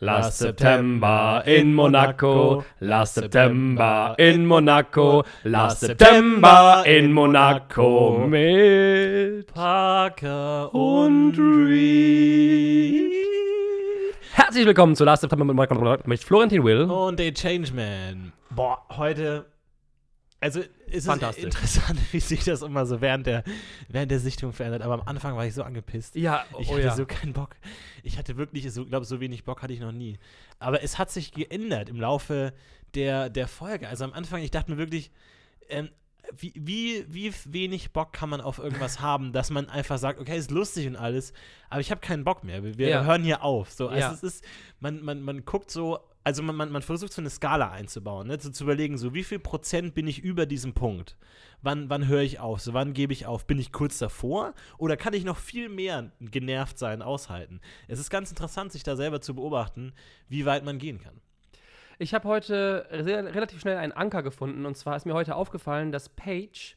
Last September in Monaco, last September in Monaco, last September in Monaco mit Parker und Reed. Herzlich willkommen zu Last September mit Monaco mit Florentin Will. Und den Changeman. Boah, heute. Also, es ist interessant, wie sich das immer so während der, während der Sichtung verändert. Aber am Anfang war ich so angepisst. Ja, Ich oh hatte ja. so keinen Bock. Ich hatte wirklich, so, glaube so wenig Bock hatte ich noch nie. Aber es hat sich geändert im Laufe der, der Folge. Also am Anfang, ich dachte mir wirklich, ähm, wie, wie, wie wenig Bock kann man auf irgendwas haben, dass man einfach sagt, okay, ist lustig und alles, aber ich habe keinen Bock mehr. Wir, wir Ja. hören hier auf. So, also Ja. es ist, man, man, man guckt so, also man, man, man versucht so eine Skala einzubauen, ne? so zu überlegen, so wie viel Prozent bin ich über diesem Punkt? Wann, wann höre ich auf? So, wann gebe ich auf? Bin ich kurz davor? Oder kann ich noch viel mehr genervt sein, aushalten? Es ist ganz interessant, sich da selber zu beobachten, wie weit man gehen kann. Ich habe heute re relativ schnell einen Anker gefunden und zwar ist mir heute aufgefallen, dass Paige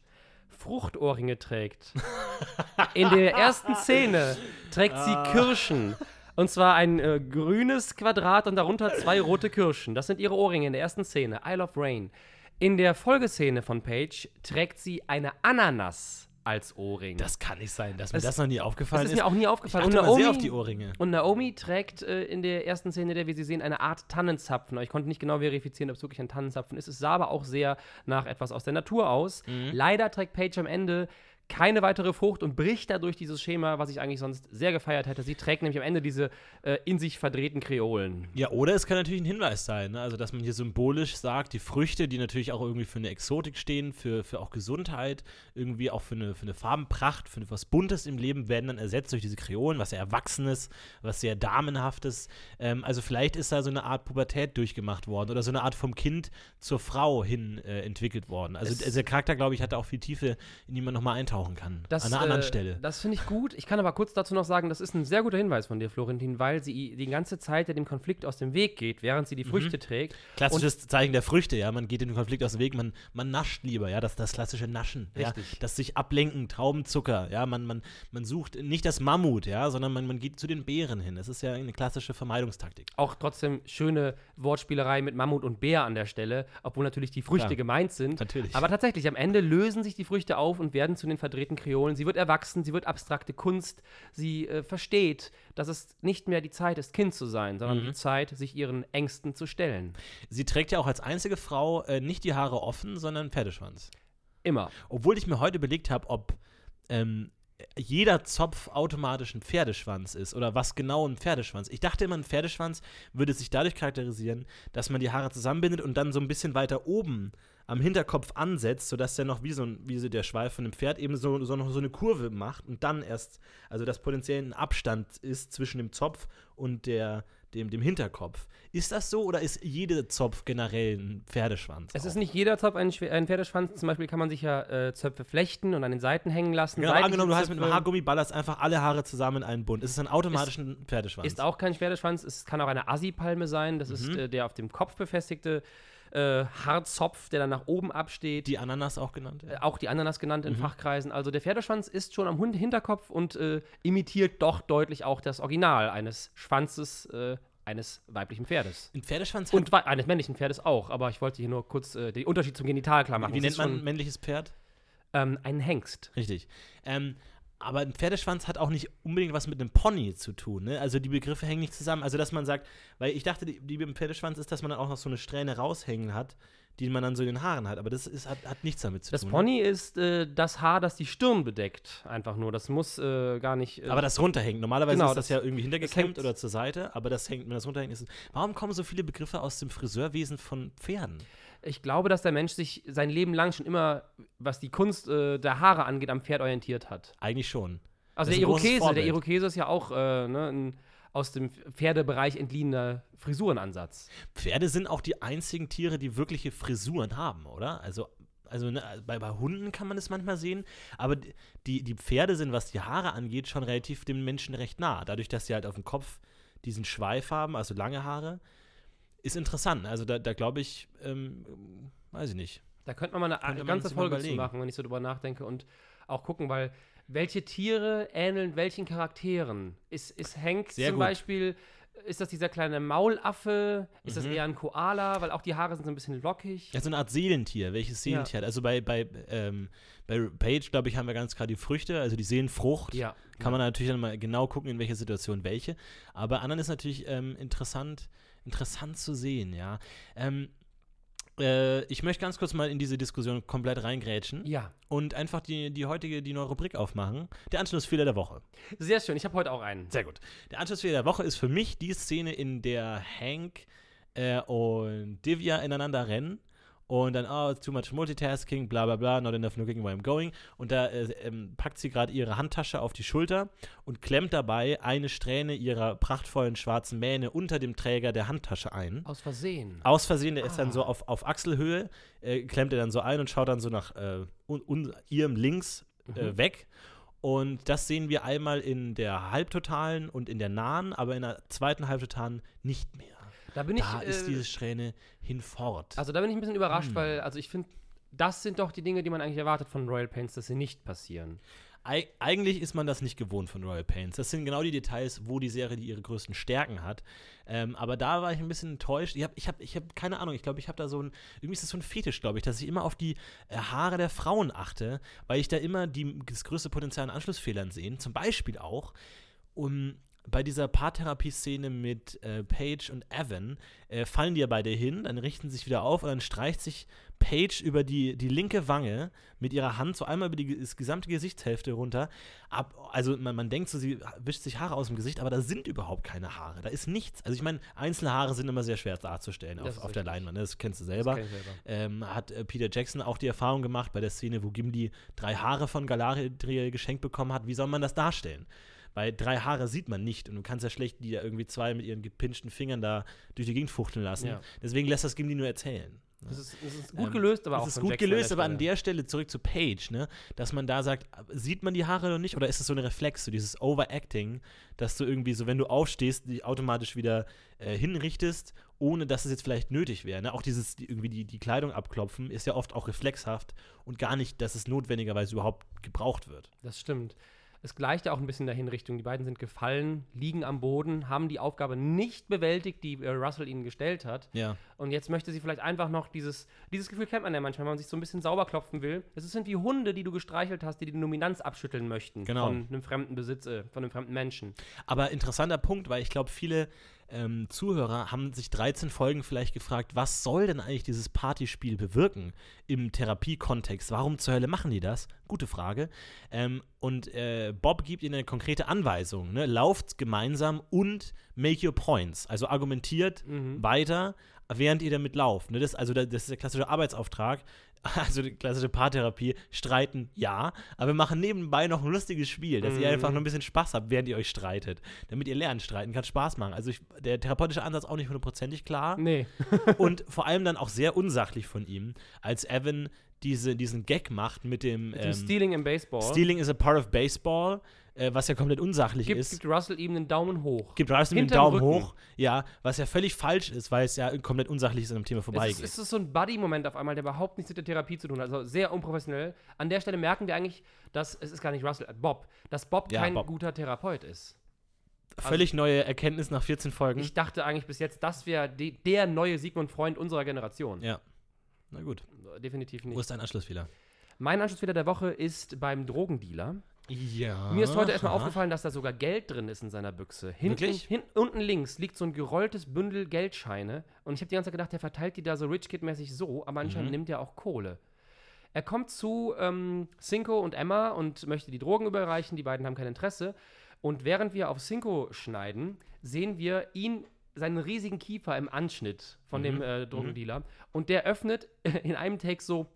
Fruchtohrringe trägt. In der ersten Szene trägt sie Kirschen. Und zwar ein äh, grünes Quadrat und darunter zwei rote Kirschen. Das sind ihre Ohrringe in der ersten Szene. I Love Rain. In der Folgeszene von Paige trägt sie eine Ananas als Ohrring. Das kann nicht sein, dass mir Das- das, noch nie aufgefallen das ist. ist mir auch nie aufgefallen. Und mal sehr Naomi- auf die Ohrringe. Und Naomi trägt äh, in der ersten Szene, der wir sie sehen, eine Art Tannenzapfen. Ich konnte nicht genau verifizieren, ob es wirklich ein Tannenzapfen ist. Es sah aber auch sehr nach etwas aus der Natur aus. Mhm. Leider trägt Paige am Ende keine weitere Frucht und bricht dadurch dieses Schema, was ich eigentlich sonst sehr gefeiert hätte. Sie trägt nämlich am Ende diese äh, in sich verdrehten Kreolen. Ja, oder es kann natürlich ein Hinweis sein, ne? also dass man hier symbolisch sagt, die Früchte, die natürlich auch irgendwie für eine Exotik stehen, für, für auch Gesundheit, irgendwie auch für eine, für eine Farbenpracht, für etwas Buntes im Leben, werden dann ersetzt durch diese Kreolen, was sehr Erwachsenes, was sehr Damenhaftes. Ähm, also vielleicht ist da so eine Art Pubertät durchgemacht worden oder so eine Art vom Kind zur Frau hin äh, entwickelt worden. Also Es- der Charakter, glaube ich, hat da auch viel Tiefe, in die man nochmal eintauchen kann. Das, an einer anderen äh, Stelle. Das finde ich gut. Ich kann aber kurz dazu noch sagen, das ist ein sehr guter Hinweis von dir, Florentin, weil sie die ganze Zeit ja dem Konflikt aus dem Weg geht, während sie die Früchte trägt. Klassisches Zeichen der Früchte, ja. Man geht den Konflikt aus dem Weg, man, man nascht lieber, ja. Das, das klassische Naschen. Ja? Richtig. Das sich ablenken, Traubenzucker, ja. Man, man, man sucht nicht das Mammut, ja, sondern man, man geht zu den Bären hin. Das ist ja eine klassische Vermeidungstaktik. Auch trotzdem schöne Wortspielerei mit Mammut und Bär an der Stelle, obwohl natürlich die Früchte Klar. gemeint sind. Natürlich. Aber tatsächlich, am Ende lösen sich die Früchte auf und werden zu den verdrehten Kreolen. Sie wird erwachsen, sie wird abstrakte Kunst, sie äh, versteht, dass es nicht mehr die Zeit ist, Kind zu sein, sondern Mhm. die Zeit, sich ihren Ängsten zu stellen. Sie trägt ja auch als einzige Frau äh, nicht die Haare offen, sondern Pferdeschwanz. Immer. Obwohl ich mir heute überlegt habe, ob ähm, jeder Zopf automatisch ein Pferdeschwanz ist oder was genau ein Pferdeschwanz. Ich dachte immer, ein Pferdeschwanz würde sich dadurch charakterisieren, dass man die Haare zusammenbindet und dann so ein bisschen weiter oben am Hinterkopf ansetzt, sodass der noch wie so, ein, wie so der Schweif von einem Pferd eben so, so noch so eine Kurve macht und dann erst, also dass potenziell ein Abstand ist zwischen dem Zopf und der, dem, dem Hinterkopf. Ist das so oder ist jeder Zopf generell ein Pferdeschwanz? Es auch? ist nicht jeder Zopf ein, ein Pferdeschwanz. Zum Beispiel kann man sich ja äh, Zöpfe flechten und an den Seiten hängen lassen. Genau, angenommen, du hast mit einem Haargummi ballerst einfach alle Haare zusammen in einen Bund. Ist es dann automatisch ein Pferdeschwanz? Ist auch kein Pferdeschwanz, es kann auch eine Assi-Palme sein. Das ist Mhm. äh, der auf dem Kopf befestigte äh, Haarzopf, der dann nach oben absteht. die Ananas auch genannt? Äh, auch die Ananas genannt Mhm. in Fachkreisen. Also der Pferdeschwanz ist schon am Hund Hinterkopf und äh, imitiert doch deutlich auch das Original eines Schwanzes äh, eines weiblichen Pferdes. Ein Pferdeschwanz Und eines männlichen Pferdes auch, aber ich wollte hier nur kurz äh, den Unterschied zum Genital klar machen. wie nennt man ein männliches Pferd? ähm, einen Hengst. Richtig. Ähm, aber ein Pferdeschwanz hat auch nicht unbedingt was mit einem Pony zu tun. Ne? Also die Begriffe hängen nicht zusammen. Also dass man sagt, weil ich dachte, die, die beim Pferdeschwanz ist, dass man dann auch noch so eine Strähne raushängen hat, die man dann so in den Haaren hat. Aber das ist, hat, hat nichts damit zu Das tun. Pony ist äh, das Haar, das die Stirn bedeckt. Einfach nur. Das muss äh, gar nicht. Äh, Aber das runterhängt. Normalerweise Genau, ist das, das- ja irgendwie hintergekämmt oder zur Seite, aber das hängt, wenn das runterhängt, ist. Warum kommen so viele Begriffe aus dem Friseurwesen von Pferden? Ich glaube, dass der Mensch sich sein Leben lang schon immer, was die Kunst äh, der Haare angeht, am Pferd orientiert hat. Eigentlich schon. Also der Irokese, der. Irokese ist ja auch äh, ne, ein aus dem Pferdebereich entliehener Frisurenansatz. Pferde sind auch die einzigen Tiere, die wirkliche Frisuren haben, oder? Also, also ne, bei, bei Hunden kann man das manchmal sehen, aber die, die Pferde sind, was die Haare angeht, schon relativ dem Menschen recht nah. Dadurch, dass sie halt auf dem Kopf diesen Schweif haben, also lange Haare, ist interessant. Also da, da glaube ich, ähm, weiß ich nicht. Da könnte man mal eine man ganze Folge zu machen, wenn ich so drüber nachdenke und auch gucken, weil welche Tiere ähneln welchen Charakteren? Ist, ist Hank Sehr zum gut. Beispiel ist das dieser kleine Maulaffe? Ist Mhm. das eher ein Koala? Weil auch die Haare sind so ein bisschen lockig. Ja, so eine Art Seelentier. Welches Seelentier? hat? Also bei, bei, ähm, bei Page, glaube ich, haben wir ganz klar die Früchte, also die Seelenfrucht. Ja. Kann man natürlich dann mal genau gucken, in welcher Situation welche. Aber anderen ist natürlich ähm, interessant, interessant zu sehen, ja. Ähm, äh, ich möchte ganz kurz mal in diese Diskussion komplett reingrätschen Ja. und einfach die, die heutige, die neue Rubrik aufmachen. Der Anschlussfehler der Woche. Sehr schön. Ich habe heute auch einen. Sehr gut. Der Anschlussfehler der Woche ist für mich die Szene, in der Hank äh, und Divya ineinander rennen. Und dann, oh, too much multitasking, bla bla bla, not enough looking where I'm going. Und da äh, ähm, packt sie gerade ihre Handtasche auf die Schulter und klemmt dabei eine Strähne ihrer prachtvollen schwarzen Mähne unter dem Träger der Handtasche ein. Aus Versehen. Aus Versehen, der ist dann Ah. so auf, auf Achselhöhe, äh, klemmt er dann so ein und schaut dann so nach äh, un, un, ihrem links äh, Mhm. weg. Und das sehen wir einmal in der halbtotalen und in der nahen, aber in der zweiten halbtotalen nicht mehr. Da bin ich. Da ist äh, diese Strähne hinfort. Also da bin ich ein bisschen überrascht, Hm. weil, also ich finde, das sind doch die Dinge, die man eigentlich erwartet von Royal Pains, dass sie nicht passieren. Eig eigentlich ist man das nicht gewohnt von Royal Pains. Das sind genau die Details, wo die Serie die ihre größten Stärken hat. Ähm, aber da war ich ein bisschen enttäuscht. Ich habe ich hab, ich hab keine Ahnung, ich glaube, ich habe da so ein, irgendwie ist das so ein Fetisch, glaube ich, dass ich immer auf die äh, Haare der Frauen achte, weil ich da immer die, das größte Potenzial an Anschlussfehlern sehe. Zum Beispiel auch, um bei dieser Paartherapie-Szene mit äh, Paige und Evan äh, fallen die ja beide hin, dann richten sie sich wieder auf und dann streicht sich Paige über die, die linke Wange mit ihrer Hand so einmal über die ge- gesamte Gesichtshälfte runter. Ab, also man, man denkt so, sie wischt sich Haare aus dem Gesicht, aber da sind überhaupt keine Haare. Da ist nichts. Also ich meine, einzelne Haare sind immer sehr schwer darzustellen Das auf, auf der. Leinwand. ne? Das kennst du Das selber. ich selber. Ähm, hat äh, Peter Jackson auch die Erfahrung gemacht bei der Szene, wo Gimli drei Haare von Galadriel geschenkt bekommen hat. Wie soll man das darstellen? Weil drei Haare sieht man nicht und du kannst ja schlecht die da irgendwie zwei mit ihren gepinschten Fingern da durch die Gegend fuchteln lassen. Ja. Deswegen lässt das Gimli nur erzählen. Das ist, ist gut Ähm, gelöst, aber das auch ist von gut Jackson gelöst, aber an der Stelle zurück zu Page, ne? Dass man da sagt, sieht man die Haare oder nicht? Oder ist es so ein Reflex, so dieses Overacting, dass du irgendwie so, wenn du aufstehst, die automatisch wieder äh, hinrichtest, ohne dass es jetzt vielleicht nötig wäre. Ne? Auch dieses die, irgendwie die, die Kleidung abklopfen ist ja oft auch reflexhaft und gar nicht, dass es notwendigerweise überhaupt gebraucht wird. Das stimmt. Es gleicht ja auch ein bisschen der Hinrichtung. Die beiden sind gefallen, liegen am Boden, haben die Aufgabe nicht bewältigt, die äh, Russell ihnen gestellt hat. Ja. Und jetzt möchte sie vielleicht einfach noch dieses, dieses Gefühl kennt man ja manchmal, wenn man sich so ein bisschen sauber klopfen will. Es sind wie Hunde, die du gestreichelt hast, die die Dominanz abschütteln möchten Genau. von einem fremden Besitz, äh, von einem fremden Menschen. Aber interessanter Punkt, weil ich glaube, viele ähm, Zuhörer haben sich 13 Folgen vielleicht gefragt, was soll denn eigentlich dieses Partyspiel bewirken im Therapiekontext? Warum zur Hölle machen die das? Gute Frage. Ähm, und äh, Bob gibt ihnen eine konkrete Anweisung. Ne? Lauft gemeinsam und make your points. Also argumentiert Mhm. weiter, während ihr damit lauft. Ne? Das, also das ist der klassische Arbeitsauftrag. Also die klassische Paartherapie, streiten, ja, aber wir machen nebenbei noch ein lustiges Spiel, dass ihr Mhm. einfach nur ein bisschen Spaß habt, während ihr euch streitet. Damit ihr lernt, streiten kann Spaß machen. Also ich, der therapeutische Ansatz auch nicht hundertprozentig klar Nee. und vor allem dann auch sehr unsachlich von ihm, als Evan diese, diesen Gag macht mit dem, Mit dem ähm, Stealing im Baseball. Stealing is a part of baseball, äh, was ja komplett unsachlich gibt, ist. gibt Russell ihm einen Daumen hoch. Gibt mit dem Hinterm Daumen Rücken. hoch, ja, was ja völlig falsch ist, weil es ja komplett unsachlich ist an dem Thema Es vorbeigeht. ist, es ist so ein Buddy-Moment auf einmal, der überhaupt nichts mit der Therapie zu tun hat. Also sehr unprofessionell. An der Stelle merken wir eigentlich, dass es ist gar nicht Russell, äh, Bob, dass Bob Ja, kein Bob. guter Therapeut ist. Völlig neue Erkenntnis nach 14 Folgen. Ich dachte eigentlich bis jetzt, das wäre der neue Sigmund Freund unserer Generation. ja. Na gut. Definitiv Wo nicht. ist dein Anschlussfehler? Mein Anschlussfehler der Woche ist beim Drogendealer. Ja. Mir ist heute erstmal aufgefallen, dass da sogar Geld drin ist in seiner Büchse. Hinten, hin, unten links liegt so ein gerolltes Bündel Geldscheine. Und ich habe die ganze Zeit gedacht, der verteilt die da so Rich Kid-mäßig so, aber anscheinend Mhm. nimmt er auch Kohle. Er kommt zu ähm, Cinco und Emma und möchte die Drogen überreichen. Die beiden haben kein Interesse. Und während wir auf Cinco schneiden, sehen wir ihn, seinen riesigen Kiefer im Anschnitt von Mhm. dem äh, Drogendealer. Und der öffnet in einem Take so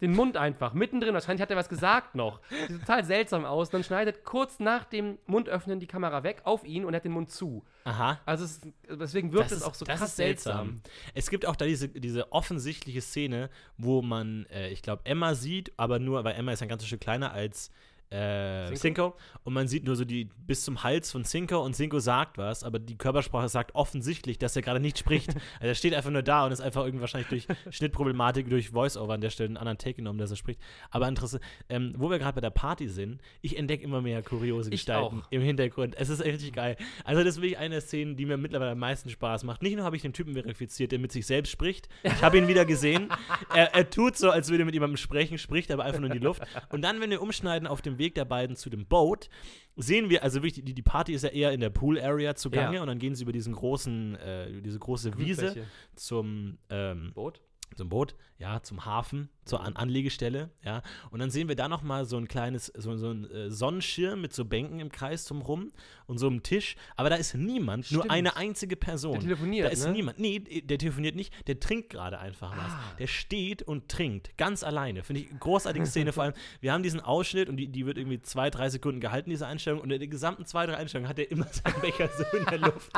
den Mund einfach, mittendrin. Wahrscheinlich hat er was gesagt noch. Sieht total seltsam aus. Und dann schneidet kurz nach dem Mundöffnen die Kamera weg auf ihn und er hat den Mund zu. Aha. Also es, deswegen wirkt es auch so krass seltsam. Es gibt auch da diese, diese offensichtliche Szene, wo man, äh, ich glaube, Emma sieht, aber nur, weil Emma ist ein ganzes Stück kleiner als äh, Cinco? Und man sieht nur so die bis zum Hals von Cinco und Cinco sagt was, aber die Körpersprache sagt offensichtlich, dass er gerade nicht spricht. also er steht einfach nur da und ist einfach irgendwie wahrscheinlich durch Schnittproblematik, durch Voice-Over an der Stelle einen anderen Take genommen, dass er spricht. Aber interessant, ähm, wo wir gerade bei der Party sind, ich entdecke immer mehr kuriose Ich Gestalten auch. im Hintergrund. Es ist richtig geil. Also das ist wirklich eine Szene, die mir mittlerweile am meisten Spaß macht. Nicht nur habe ich den Typen verifiziert, der mit sich selbst spricht. Ich habe ihn wieder gesehen. Er, er tut so, als würde er mit jemandem sprechen, spricht aber einfach nur in die Luft. Und dann, wenn wir umschneiden auf dem Weg der beiden zu dem Boot, sehen wir, also wirklich, die, die Party ist ja eher in der Pool-Area zugange Ja. und dann gehen sie über diesen großen, äh, diese große Wiese zum ähm, Boot. zum Boot, ja, zum Hafen, zur An Anlegestelle, ja. Und dann sehen wir da noch mal so ein kleines, so, so ein äh, Sonnenschirm mit so Bänken im Kreis drumrum und so einem Tisch. Aber da ist niemand, nur Stimmt. eine einzige Person. Der telefoniert, Da ist ne? niemand. Nee, der telefoniert nicht, der trinkt gerade einfach was. Ah. Der steht und trinkt, ganz alleine. Finde ich großartige Szene. Vor allem, wir haben diesen Ausschnitt und die, die wird irgendwie zwei, drei Sekunden gehalten, diese Einstellung. Und in den gesamten zwei, drei Einstellungen hat er immer seinen Becher so in der Luft.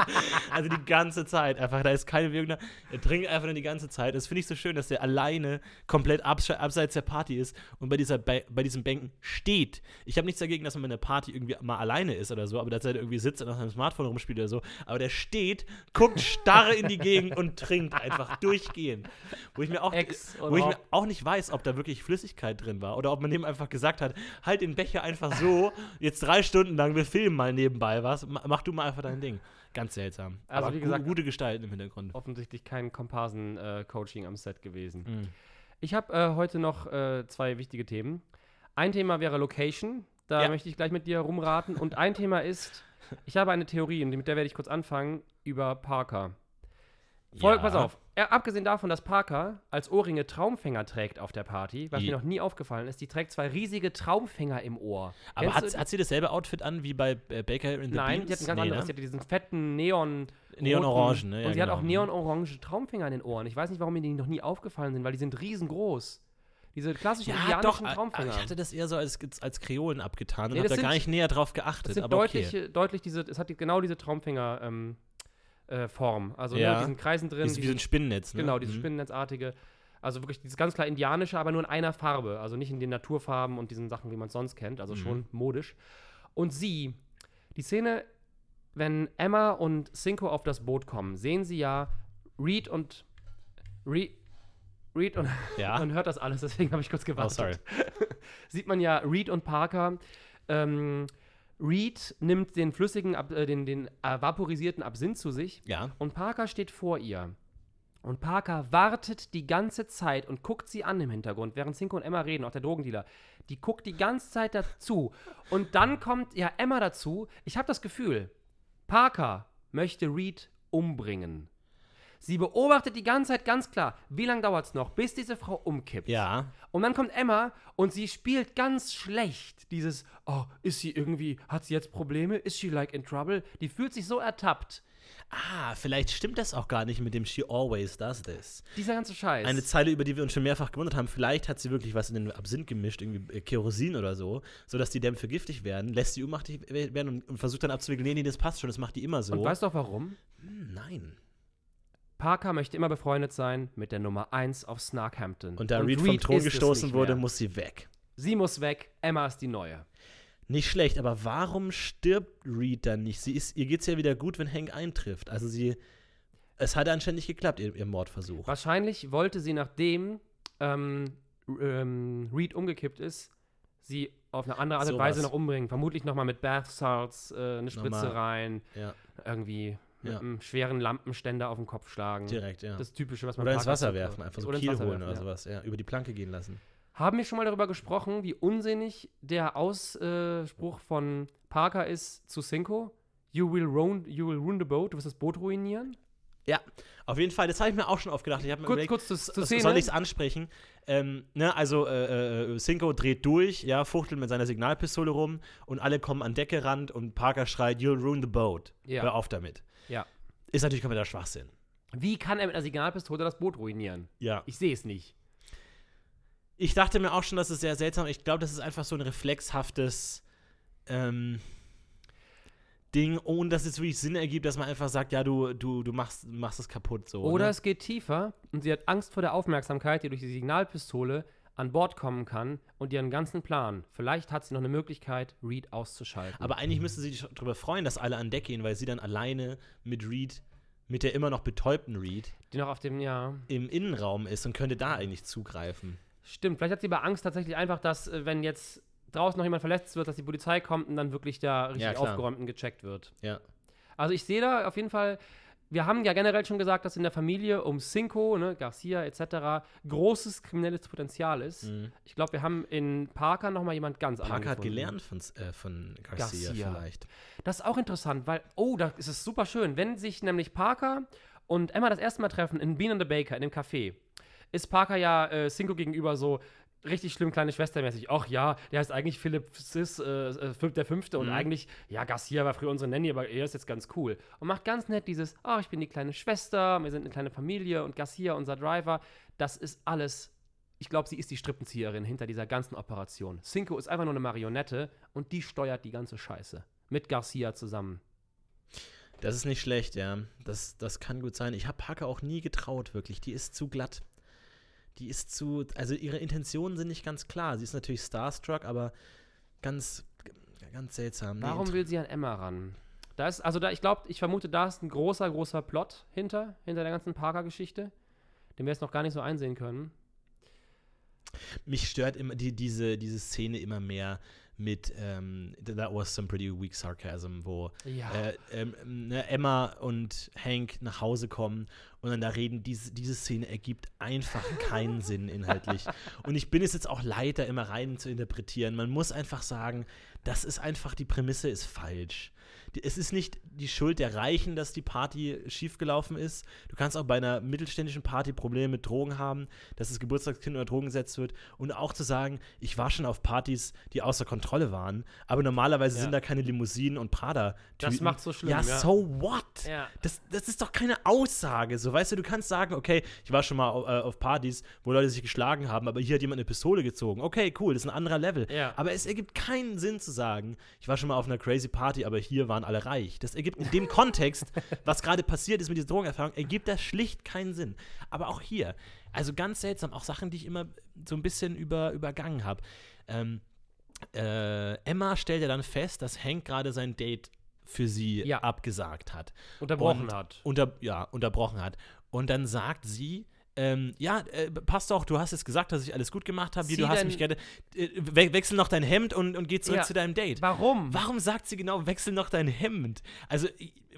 Also die ganze Zeit einfach. Da ist keine Bewegung da. Er trinkt einfach nur die ganze Zeit. Das finde ich so schön, dass der alleine komplett abs abseits der Party ist und bei, dieser bei, bei diesen Bänken steht. Ich habe nichts dagegen, dass man bei einer Party irgendwie mal alleine ist oder so, aber dass er irgendwie sitzt und auf seinem Smartphone rumspielt oder so. Aber der steht, guckt starr in die Gegend und trinkt einfach durchgehend. Wo ich mir auch, Ex wo ich mir auch nicht weiß, ob da wirklich Flüssigkeit drin war oder ob man dem einfach gesagt hat, halt den Becher einfach so, jetzt drei Stunden lang, wir filmen mal nebenbei was, ma- mach du mal einfach dein Ding. Ganz seltsam. Also, Aber wie gesagt- gute Gestalten im Hintergrund. Offensichtlich kein Komparsen-Coaching am Set gewesen. Mhm. Ich habe äh, heute noch äh, zwei wichtige Themen. Ein Thema wäre Location. Da Ja. möchte ich gleich mit dir rumraten. Und ein Thema ist, ich habe eine Theorie, und mit der werde ich kurz anfangen, über Parker. Folg, Ja. pass auf. Äh, abgesehen davon, dass Parker als Ohrringe Traumfänger trägt auf der Party, was Ja. mir noch nie aufgefallen ist, die trägt zwei riesige Traumfänger im Ohr. Aber hat, hat sie dasselbe Outfit an wie bei äh, Baker in the Nein, Beans? die hat ein ganz Nee, anderes. ne? Die hat diesen fetten Neon. Neon-Orangen, ne? Ja, und sie hat genau. auch neon-orange Traumfänger in den Ohren. Ich weiß nicht, warum mir die noch nie aufgefallen sind, weil die sind riesengroß. Diese klassischen Ja, doch, indianischen äh, Traumfänger. ich hatte das eher so als, als Kreolen abgetan und Nee, habe da gar nicht näher drauf geachtet. Das sind aber deutlich, okay. deutlich diese, es hat genau diese Traumfänger ähm, äh, Form. Also Ja. ne, diesen Kreisen drin. Wie, wie so ein Spinnennetz, ne? genau, dieses Mhm. Spinnennetzartige. Also wirklich dieses ganz klar indianische, aber nur in einer Farbe. Also nicht in den Naturfarben und diesen Sachen, wie man es sonst kennt. Also Mhm. schon modisch. Und sie, die Szene, wenn Emma und Cinco auf das Boot kommen, sehen sie ja Reed und Reed, Reed und Ja. man hört das alles, deswegen habe ich kurz Oh, gewartet. sorry. Sieht man ja Reed und Parker. Ähm, Reed nimmt den flüssigen, äh, den, den äh, vaporisierten Absinth zu sich Ja. und Parker steht vor ihr. Und Parker wartet die ganze Zeit und guckt sie an im Hintergrund, während Cinco und Emma reden, auch der Drogendealer. Die guckt die ganze Zeit dazu. Und dann kommt ja Emma dazu. Ich habe das Gefühl, Parker möchte Reed umbringen. Sie beobachtet die ganze Zeit ganz klar, wie lange dauert es noch, bis diese Frau umkippt. Ja. Und dann kommt Emma und sie spielt ganz schlecht dieses, oh, ist sie irgendwie, hat sie jetzt Probleme? Ist she like in trouble? Die fühlt sich so ertappt. Ah, vielleicht stimmt das auch gar nicht mit dem She always does this. Dieser ganze Scheiß. Eine Zeile, über die wir uns schon mehrfach gewundert haben. Vielleicht hat sie wirklich was in den Absinth gemischt, irgendwie äh, Kerosin oder so, sodass die Dämpfe giftig werden, lässt sie ohnmächtig werden und, und versucht dann abzuwickeln. Nee, nee, das passt schon, das macht die immer so. und weißt du auch warum? Hm, nein. Parker möchte immer befreundet sein mit der Nummer 1 auf Snarkhampton. Und da Reed vom Reed Thron gestoßen wurde, muss sie weg. Sie muss weg, Emma ist die Neue. Nicht schlecht, aber warum stirbt Reed dann nicht? Sie ist, ihr geht's ja wieder gut, wenn Hank eintrifft. Also sie. Es hat anscheinend nicht geklappt, ihr, ihr Mordversuch. Wahrscheinlich wollte sie, nachdem ähm, ähm, Reed umgekippt ist, sie auf eine andere Art und Sowas. Weise noch umbringen. Vermutlich nochmal mit Bath Salts äh, eine Spritze Nochmal. rein, Ja, irgendwie mit Ja. einem schweren Lampenständer auf den Kopf schlagen. direkt, ja. Das Typische, was man Oder ins Wasser werfen, einfach so Oder Kiel holen werfen, oder sowas. Ja, über die Planke gehen lassen. Haben wir schon mal darüber gesprochen, wie unsinnig der Ausspruch von Parker ist zu Cinco? You will, ruin, you will ruin the boat, du wirst das Boot ruinieren? Ja, auf jeden Fall, das habe ich mir auch schon oft gedacht. Ich habe mir Kurz, überlegt, kurz zu, zu so- Szene. soll ich es ansprechen? Ähm, ne, also äh, äh, Cinco dreht durch, ja, fuchtelt mit seiner Signalpistole rum und alle kommen an Deck gerannt und Parker schreit, you'll ruin the boat. Ja. Hör auf damit. Ja. Ist natürlich kompletter Schwachsinn. Wie kann er mit einer Signalpistole das Boot ruinieren? Ja. Ich sehe es nicht. Ich dachte mir auch schon, dass es sehr seltsam Ich glaube, das ist einfach so ein reflexhaftes ähm, Ding, ohne dass es wirklich Sinn ergibt, dass man einfach sagt, ja, du, du, du machst, machst es kaputt so. Oder ne? es geht tiefer und sie hat Angst vor der Aufmerksamkeit, die durch die Signalpistole an Bord kommen kann und ihren ganzen Plan. Vielleicht hat sie noch eine Möglichkeit, Reed auszuschalten. Aber eigentlich müsste sie sich darüber freuen, dass alle an Deck gehen, weil sie dann alleine mit Reed, mit der immer noch betäubten Reed, die noch auf dem, ja. im Innenraum ist und könnte da eigentlich zugreifen. Stimmt, vielleicht hat sie aber Angst tatsächlich einfach, dass, äh, wenn jetzt draußen noch jemand verletzt wird, dass die Polizei kommt und dann wirklich da richtig Ja, aufgeräumt und gecheckt wird. Ja. Also ich sehe da auf jeden Fall, wir haben ja generell schon gesagt, dass in der Familie um Cinco, ne, Garcia etc. großes kriminelles Potenzial ist. Mhm. Ich glaube, wir haben in Parker noch mal jemand ganz anderen Parker hat gelernt von, äh, von Garcia, Garcia. vielleicht. Das ist auch interessant, weil, oh, da ist es super schön. Wenn sich nämlich Parker und Emma das erste Mal treffen in Bean and the Baker, in dem Café, ist Parker ja äh, Cinco gegenüber so richtig schlimm kleine Schwestermäßig. Ach ja, der heißt eigentlich Philipp Sis, äh, äh, Philipp der Fünfte und Mhm. eigentlich, ja, Garcia war früher unsere Nanny, aber er ist jetzt ganz cool. Und macht ganz nett dieses, oh, ich bin die kleine Schwester, wir sind eine kleine Familie und Garcia, unser Driver. Das ist alles, ich glaube, sie ist die Strippenzieherin hinter dieser ganzen Operation. Cinco ist einfach nur eine Marionette und die steuert die ganze Scheiße. Mit Garcia zusammen. Das ist nicht schlecht, ja. Das, das kann gut sein. Ich habe Parker auch nie getraut, wirklich. Die ist zu glatt. Die ist zu. Also ihre Intentionen sind nicht ganz klar. Sie ist natürlich starstruck, aber ganz, ganz seltsam. Nee, Warum inter- will sie an Emma ran? Da ist, also da, ich glaube, ich vermute, da ist ein großer, großer Plot hinter, hinter der ganzen Parker-Geschichte, den wir jetzt noch gar nicht so einsehen können. Mich stört immer die, diese, diese Szene immer mehr mit ähm, That was some pretty weak sarcasm, wo Ja. äh, ähm, ne, Emma und Hank nach Hause kommen und dann da reden. Diese, diese Szene ergibt einfach keinen Sinn inhaltlich. Und ich bin es jetzt auch leid, da immer rein zu interpretieren. Man muss einfach sagen, das ist einfach, die Prämisse ist falsch. Es ist nicht die Schuld der Reichen, dass die Party schiefgelaufen ist. Du kannst auch bei einer mittelständischen Party Probleme mit Drogen haben, dass das Geburtstagskind unter Drogen gesetzt wird. Und auch zu sagen, ich war schon auf Partys, die außer Kontrolle waren, aber normalerweise Ja. sind da keine Limousinen und Prada. Das macht's so schlimm, Ja, ja. so what? Ja. Das, das ist doch keine Aussage. So, weißt du, du kannst sagen, okay, ich war schon mal äh, auf Partys, wo Leute sich geschlagen haben, aber hier hat jemand eine Pistole gezogen. Okay, cool, das ist ein anderer Level. Aber es ergibt keinen Sinn zu sagen, ich war schon mal auf einer crazy Party, aber hier waren alle reich. Das ergibt in dem Kontext, was gerade passiert ist mit dieser Drogenerfahrung, ergibt das schlicht keinen Sinn. Aber auch hier, also ganz seltsam, auch Sachen, die ich immer so ein bisschen über, übergangen habe. Ähm, äh, Emma stellt ja dann fest, dass Hank gerade sein Date für sie Ja. abgesagt hat. Unterbrochen Und hat. Unter, ja, unterbrochen hat. Und dann sagt sie, ähm, ja, äh, passt doch, du hast jetzt gesagt, dass ich alles gut gemacht habe, Zieh du hast mich gerne. Äh, we wechsel noch dein Hemd und, und geh zurück Ja. zu deinem Date. Warum? Warum sagt sie genau, wechsel noch dein Hemd? Also,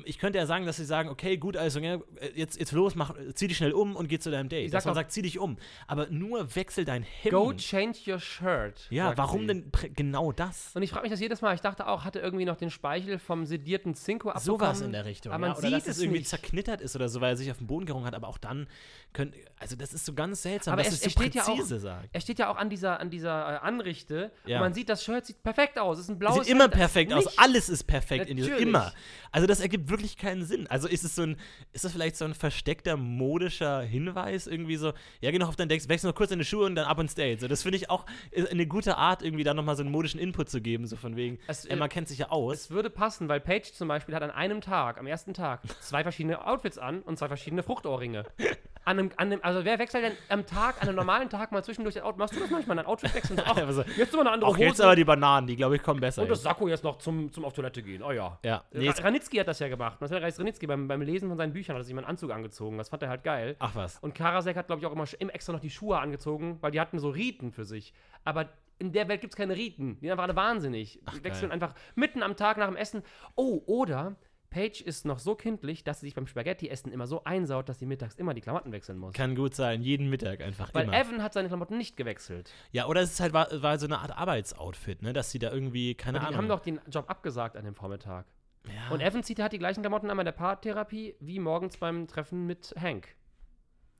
ich, könnte ja sagen, dass sie sagen, okay, gut, also ja, jetzt, jetzt los, mach, zieh dich schnell um und geh zu deinem Date. Ich sag Dass man auch- sagt, zieh dich um. Aber nur wechsel dein Hemd. Go change your shirt. ja, warum sie. denn genau das? Und ich frage mich das jedes Mal. Ich dachte auch, hatte irgendwie noch den Speichel vom sedierten Cinco abbekommen. Sowas in der Richtung. Aber man ja, oder sieht dass es es irgendwie nicht. zerknittert ist oder so, weil er sich auf den Boden gerungen hat. Aber auch dann können, also das ist so ganz seltsam, Aber dass er- es er so steht ja auch- präzise sagt. Er steht ja auch an dieser, an dieser äh, Anrichte Ja. und man sieht, das Shirt sieht perfekt aus. Es ist ein blaues Sieht immer Hemd, perfekt aus. Alles ist perfekt in diesem Natürlich. immer. Also das ergibt wirklich keinen Sinn. Also ist es so ein, ist das vielleicht so ein versteckter modischer Hinweis irgendwie so? Ja, geh noch auf dein Deck, wechsel noch kurz deine Schuhe und dann ab ins Date. So, das finde ich auch eine gute Art, irgendwie da nochmal so einen modischen Input zu geben, so von wegen. Es- Emma kennt sich ja aus. Es würde passen, weil Paige zum Beispiel hat an einem Tag, am ersten Tag, zwei verschiedene Outfits an und zwei verschiedene Fruchtohrringe. An einem, an einem, also wer wechselt denn am Tag, an einem normalen Tag mal zwischendurch ein Outfit? Machst du das manchmal, ein Outfit wechseln? So, ach, jetzt immer eine andere Auch Hose jetzt aber die Bananen, die glaube ich kommen besser. und das. Sakko jetzt noch zum, zum auf Toilette gehen. Oh ja. ja, nee, Ra Ranitzky hat das ja gemacht. Marcel Reis Ranitzky beim, beim Lesen von seinen Büchern hat er sich mal einen Anzug angezogen. Das fand er halt geil. ach was. Und Karasek hat, glaube ich, auch immer, immer extra noch die Schuhe angezogen, weil die hatten so Riten für sich. Aber in der Welt gibt es keine Riten. Die sind einfach alle wahnsinnig. Ach, die wechseln geil. einfach mitten am Tag nach dem Essen. Oh, oder Paige ist noch so kindlich, dass sie sich beim Spaghetti-Essen immer so einsaut, dass sie mittags immer die Klamotten wechseln muss. Kann gut sein, jeden Mittag einfach weil immer. Evan hat seine Klamotten nicht gewechselt. Ja, oder es ist halt war, war so eine Art Arbeitsoutfit, ne, dass sie da irgendwie keine die Ahnung. haben doch den Job abgesagt an dem Vormittag. ja. Und Evan zieht hat die gleichen Klamotten an bei der Paartherapie wie morgens beim Treffen mit Hank.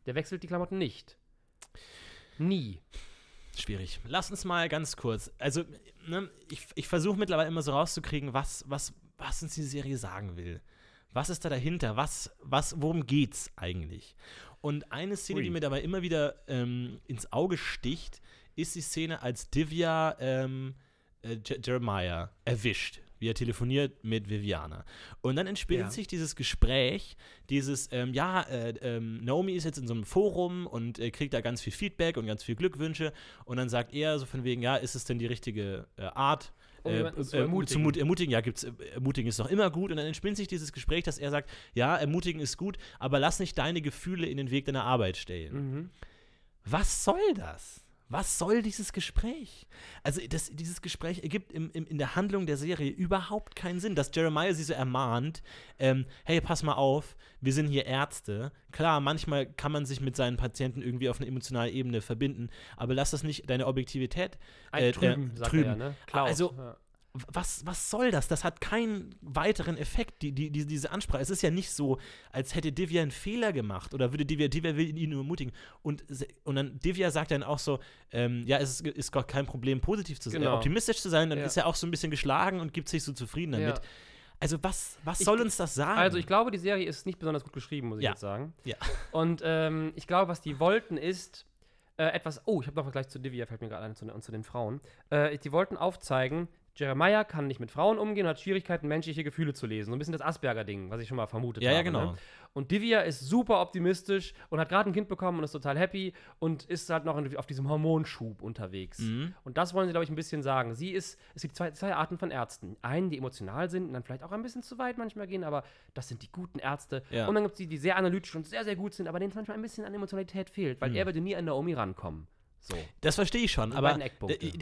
Der wechselt die Klamotten nicht. Nie. Schwierig. Lass uns mal ganz kurz. Also, ne, ich, ich versuche mittlerweile immer so rauszukriegen, was, was, was uns die Serie sagen will. Was ist da dahinter? Was, was, worum geht's eigentlich? Und eine Szene, Ui. die mir dabei immer wieder ähm, ins Auge sticht, ist die Szene, als Divya ähm, äh, Je- Jeremiah erwischt. wie er telefoniert mit Viviana. Und dann entspinnt Ja. sich dieses Gespräch, dieses, ähm, ja, äh, ähm, Naomi ist jetzt in so einem Forum und äh, kriegt da ganz viel Feedback und ganz viel Glückwünsche. Und dann sagt er so von wegen, ja, ist es denn die richtige äh, Art? Um äh, zu äh, ermutigen. mut- ermutigen, ja, gibt's, äh, ermutigen ist doch immer gut. Und dann entspinnt sich dieses Gespräch, dass er sagt, ja, ermutigen ist gut, aber lass nicht deine Gefühle in den Weg deiner Arbeit stellen. Mhm. Was soll das? Was soll dieses Gespräch? Also, das, dieses Gespräch ergibt im, im, in der Handlung der Serie überhaupt keinen Sinn, dass Jeremiah sie so ermahnt, ähm, hey, pass mal auf, wir sind hier Ärzte. Klar, manchmal kann man sich mit seinen Patienten irgendwie auf einer emotionalen Ebene verbinden, aber lass das nicht deine Objektivität Ein äh, Trüben, äh, sagt trüben. er ja, ne? Klaus. Also, ja. Was, was soll das? Das hat keinen weiteren Effekt, die, die, die, diese Ansprache. Es ist ja nicht so, als hätte Divya einen Fehler gemacht oder würde Divya, Divya will ihn nur ermutigen. Und, und dann Divya sagt dann auch so, ähm, ja, es ist, ist gar kein Problem, positiv zu sein, Genau. optimistisch zu sein. Dann Ja. ist er auch so ein bisschen geschlagen und gibt sich so zufrieden damit. Ja. Also was, was Ich- soll uns das sagen? Also ich glaube, die Serie ist nicht besonders gut geschrieben, muss ich Ja. jetzt sagen. Ja. Und ähm, ich glaube, was die wollten ist äh, etwas. Oh, ich habe noch was gleich zu Divya, fällt mir gerade ein, zu, und zu den Frauen. Äh, die wollten aufzeigen, Jeremiah kann nicht mit Frauen umgehen und hat Schwierigkeiten, menschliche Gefühle zu lesen. So ein bisschen das Asperger-Ding, was ich schon mal vermutet Ja, habe. ja, genau. Ne? Und Divya ist super optimistisch und hat gerade ein Kind bekommen und ist total happy und ist halt noch auf diesem Hormonschub unterwegs. Mhm. Und das wollen sie, glaube ich, ein bisschen sagen. Sie ist, es gibt zwei, zwei Arten von Ärzten. Einen, die emotional sind und dann vielleicht auch ein bisschen zu weit manchmal gehen, aber das sind die guten Ärzte. Ja. Und dann gibt es die, die sehr analytisch und sehr, sehr gut sind, aber denen es manchmal ein bisschen an Emotionalität fehlt, weil er würde nie an Naomi rankommen. So. Das verstehe ich schon, Die aber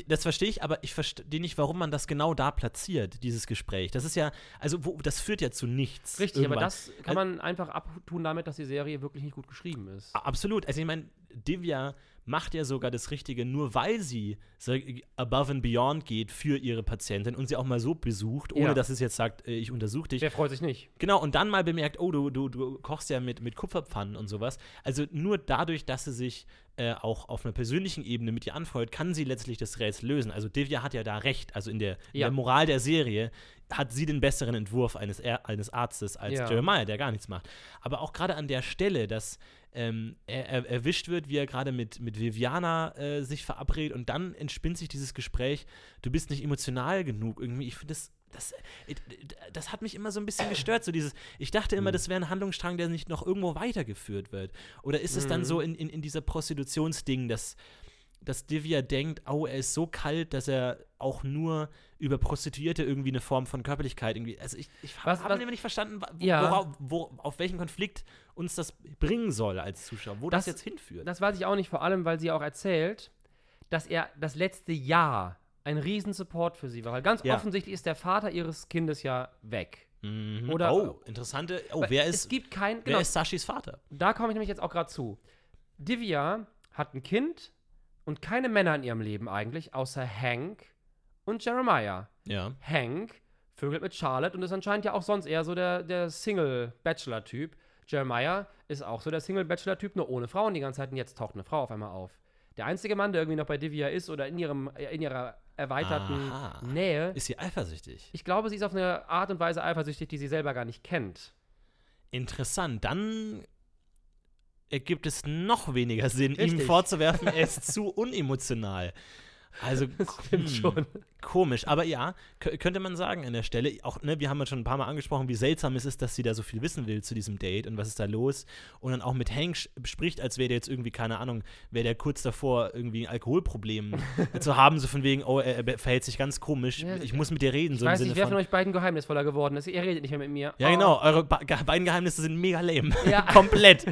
das verstehe ich, aber ich verstehe nicht, warum man das genau da platziert, dieses Gespräch. Das ist ja, also wo, das führt ja zu nichts. Richtig, aber irgendwann. das kann man einfach abtun damit, dass die Serie wirklich nicht gut geschrieben ist. Absolut. Also ich meine, Divya macht ja sogar das Richtige, nur weil sie so above and beyond geht für ihre Patientin und sie auch mal so besucht, ohne Ja. dass es jetzt sagt, äh, ich untersuche dich. Wer freut sich nicht? Genau, und dann mal bemerkt, oh, du, du, du kochst ja mit, mit Kupferpfannen und sowas. Also nur dadurch, dass sie sich äh, auch auf einer persönlichen Ebene mit ihr anfreut, kann sie letztlich das Rätsel lösen. Also Divya hat ja da recht. Also in der, in Ja. der Moral der Serie hat sie den besseren Entwurf eines, eines Arztes als Ja. Jeremiah, der gar nichts macht. Aber auch gerade an der Stelle, dass ähm, er, er erwischt wird, wie er gerade mit, mit Viviana äh, sich verabredet und dann entspinnt sich dieses Gespräch, du bist nicht emotional genug irgendwie. Ich finde das, das, äh, das hat mich immer so ein bisschen gestört. So dieses, ich dachte immer, das wäre ein Handlungsstrang, der nicht noch irgendwo weitergeführt wird. Oder ist es dann Mhm. so in, in, in dieser Prostitutionsding, dass, dass Divya denkt, oh, er ist so kalt, dass er auch nur über Prostituierte irgendwie eine Form von Körperlichkeit irgendwie. Also ich, ich habe immer nicht verstanden, wo, Ja. worauf, wo, auf welchen Konflikt uns das bringen soll als Zuschauer, wo das, Das- jetzt hinführt. Das weiß ich auch nicht, vor allem, weil sie auch erzählt, dass er das letzte Jahr ein Riesensupport für sie war. Weil ganz Ja. offensichtlich ist der Vater ihres Kindes ja weg. Mhm. oder- oh, interessante. Oh, wer es ist, gibt kein, wer genau, ist Sashis Vater? da komme ich nämlich jetzt auch gerade zu. Divya hat ein Kind und keine Männer in ihrem Leben eigentlich, außer Hank und Jeremiah. Ja. Hank vögelt mit Charlotte und ist anscheinend ja auch sonst eher so der, der Single-Bachelor-Typ. Jeremiah ist auch so der Single-Bachelor-Typ, nur ohne Frauen die ganze Zeit und jetzt taucht eine Frau auf einmal auf. Der einzige Mann, der irgendwie noch bei Divya ist oder in, ihrem, äh, in ihrer erweiterten Aha. Nähe, Ist sie eifersüchtig? ich glaube, sie ist auf eine Art und Weise eifersüchtig, die sie selber gar nicht kennt. Interessant. Dann ergibt es noch weniger Sinn, ihm Richtig. vorzuwerfen, er ist zu unemotional. Also hm, schon. komisch, aber ja, kö- könnte man sagen an der Stelle. Auch, ne, wir haben ja schon ein paar Mal angesprochen, wie seltsam es ist, dass sie da so viel wissen will zu diesem Date und was ist da los. Und dann auch mit Hank spricht, als wäre der jetzt irgendwie, keine Ahnung, wäre der kurz davor, irgendwie ein Alkoholproblem zu haben, so von wegen, oh, er, er verhält sich ganz komisch, Ja, ich muss mit dir reden, Ich so weiß nicht, wer von. euch beiden geheimnisvoller geworden ist. Ihr redet nicht mehr mit mir. Ja, Oh. genau, eure ge beiden Geheimnisse sind mega lame. Ja. Komplett.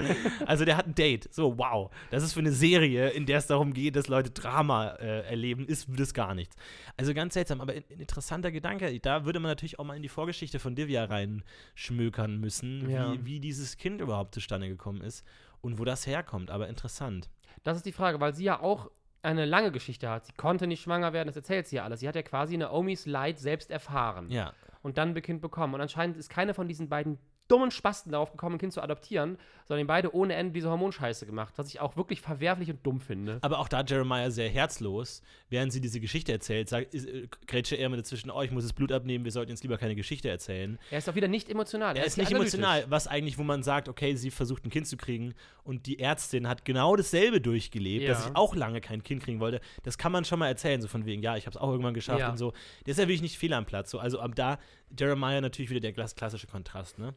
Also der hat ein Date. So, wow. Das ist für eine Serie, in der es darum geht, dass Leute Drama äh, erleben, ist das gar nichts. Also ganz seltsam, aber ein, ein interessanter Gedanke. Da würde man natürlich auch mal in die Vorgeschichte von Divya reinschmökern müssen, Ja. wie, wie dieses Kind überhaupt zustande gekommen ist und wo das herkommt. Aber interessant. Das ist die Frage, weil sie ja auch eine lange Geschichte hat. Sie konnte nicht schwanger werden, das erzählt sie ja alles. Sie hat ja quasi Naomis Leid selbst erfahren Ja. und dann ein Kind bekommen. Und anscheinend ist keine von diesen beiden dummen Spasten darauf gekommen, ein Kind zu adoptieren, sondern beide ohne Ende diese Hormonscheiße gemacht, was ich auch wirklich verwerflich und dumm finde. Aber auch da Jeremiah sehr herzlos, während sie diese Geschichte erzählt, sagt, ist, äh, grätsche er mit dazwischen, oh, ich muss das Blut abnehmen, wir sollten jetzt lieber keine Geschichte erzählen. Er ist auch wieder nicht emotional. Er ist nicht emotional, was eigentlich, wo man sagt, okay, sie versucht ein Kind zu kriegen und die Ärztin hat genau dasselbe durchgelebt, Ja. dass ich auch lange kein Kind kriegen wollte. Das kann man schon mal erzählen, so von wegen, ja, ich habe es auch irgendwann geschafft Ja. und so. Der ist ja wirklich nicht fehl am Platz. So. Also ab da Jeremiah natürlich wieder der klass- klassische Kontrast. Ne?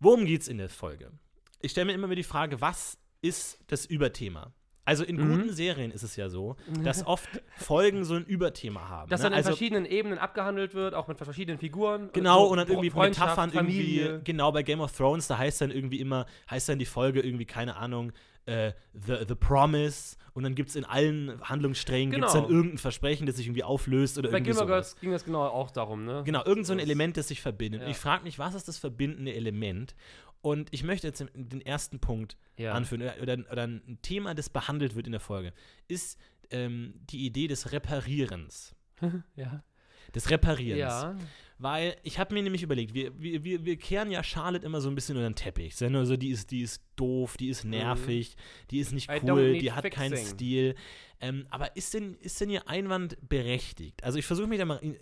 Worum geht's in der Folge? Ich stelle mir immer wieder die Frage, was ist das Überthema? Also in Mhm. guten Serien ist es ja so, dass oft Folgen so ein Überthema haben. Dass ne? dann in also, verschiedenen Ebenen abgehandelt wird, auch mit verschiedenen Figuren. Genau, So und dann irgendwie Metaphern Familie. irgendwie, genau, bei Game of Thrones, da heißt dann irgendwie immer, heißt dann die Folge irgendwie, keine Ahnung, äh, The, The Promise und dann gibt es in allen Handlungssträngen gibt's Genau. dann irgendein Versprechen, das sich irgendwie auflöst oder Bei irgendwie Gilmore sowas. Girls ging das genau auch darum, ne? Genau, irgend so ein Element, das sich verbindet. Ja. Und ich frage mich, was ist das verbindende Element? Und ich möchte jetzt den ersten Punkt Ja. anführen, oder, oder, oder ein Thema, das behandelt wird in der Folge, ist ähm, die Idee des Reparierens. ja. Des Reparierens. Ja. Weil ich habe mir nämlich überlegt, wir, wir, wir, wir kehren ja Charlotte immer so ein bisschen unter den Teppich. Sind nur so, die ist, die ist doof, die ist nervig, die ist nicht Mhm. Cool, die hat keinen fixing. Stil. Ähm, aber ist denn, ist denn ihr Einwand berechtigt? Also ich versuche mich da mal in,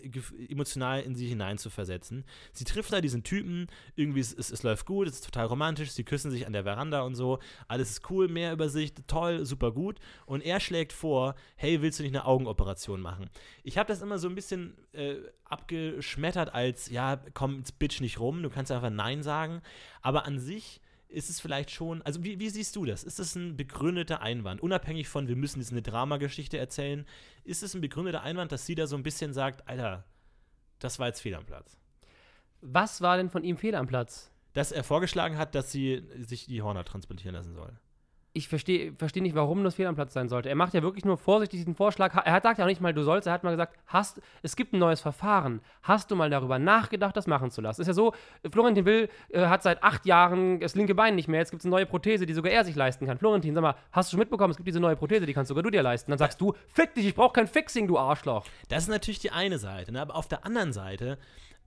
emotional in sie hineinzuversetzen. Sie trifft da diesen Typen, irgendwie es, es, es läuft gut, es ist total romantisch, sie küssen sich an der Veranda und so, alles ist cool, mehr Übersicht, toll, super gut. Und er schlägt vor, hey, willst du nicht eine Augenoperation machen? Ich habe das immer so ein bisschen äh, abgeschmettert als, ja, komm, jetzt bitch nicht rum, du kannst einfach Nein sagen. Aber an sich ist es vielleicht schon, also wie, wie siehst du das? Ist das ein begründeter Einwand? Unabhängig von, wir müssen jetzt eine Dramageschichte erzählen, ist es ein begründeter Einwand, dass sie da so ein bisschen sagt, Alter, das war jetzt fehl am Platz? Was war denn von ihm Fehler am Platz? Dass er vorgeschlagen hat, dass sie sich die Horner transplantieren lassen soll. Ich verstehe versteh nicht, warum das Fehl am Platz sein sollte. Er macht ja wirklich nur vorsichtig diesen Vorschlag. Er hat sagt ja auch nicht mal, du sollst. Er hat mal gesagt, hast, es gibt ein neues Verfahren. Hast du mal darüber nachgedacht, das machen zu lassen? Ist ja so, Florentin Will äh, hat seit acht Jahren das linke Bein nicht mehr. Jetzt gibt es eine neue Prothese, die sogar er sich leisten kann. Florentin, sag mal, hast du schon mitbekommen, es gibt diese neue Prothese, die kannst sogar du dir leisten. Dann sagst du, fick dich, ich brauche kein Fixing, du Arschloch. Das ist natürlich die eine Seite, ne? aber auf der anderen Seite,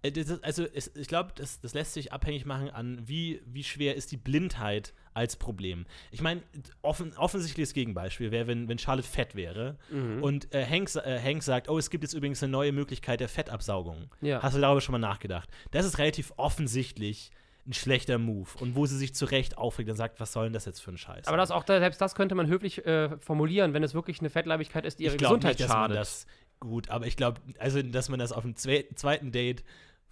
äh, also ich glaube, das, das lässt sich abhängig machen an, wie, wie schwer ist die Blindheit als Problem. Ich meine, offen, offensichtliches Gegenbeispiel wäre, wenn, wenn Charlotte fett wäre Mhm. und äh, Hank, äh, Hank sagt, oh, es gibt jetzt übrigens eine neue Möglichkeit der Fettabsaugung. Ja. Hast du darüber schon mal nachgedacht? Das ist relativ offensichtlich ein schlechter Move und wo sie sich zu Recht aufregt und sagt, was soll denn das jetzt für ein Scheiß? Aber das auch, selbst das könnte man höflich äh, formulieren, wenn es wirklich eine Fettleibigkeit ist, die ihre Gesundheit nicht, dass man schadet. das gut, aber ich glaube, also, dass man das auf dem zwe zweiten Date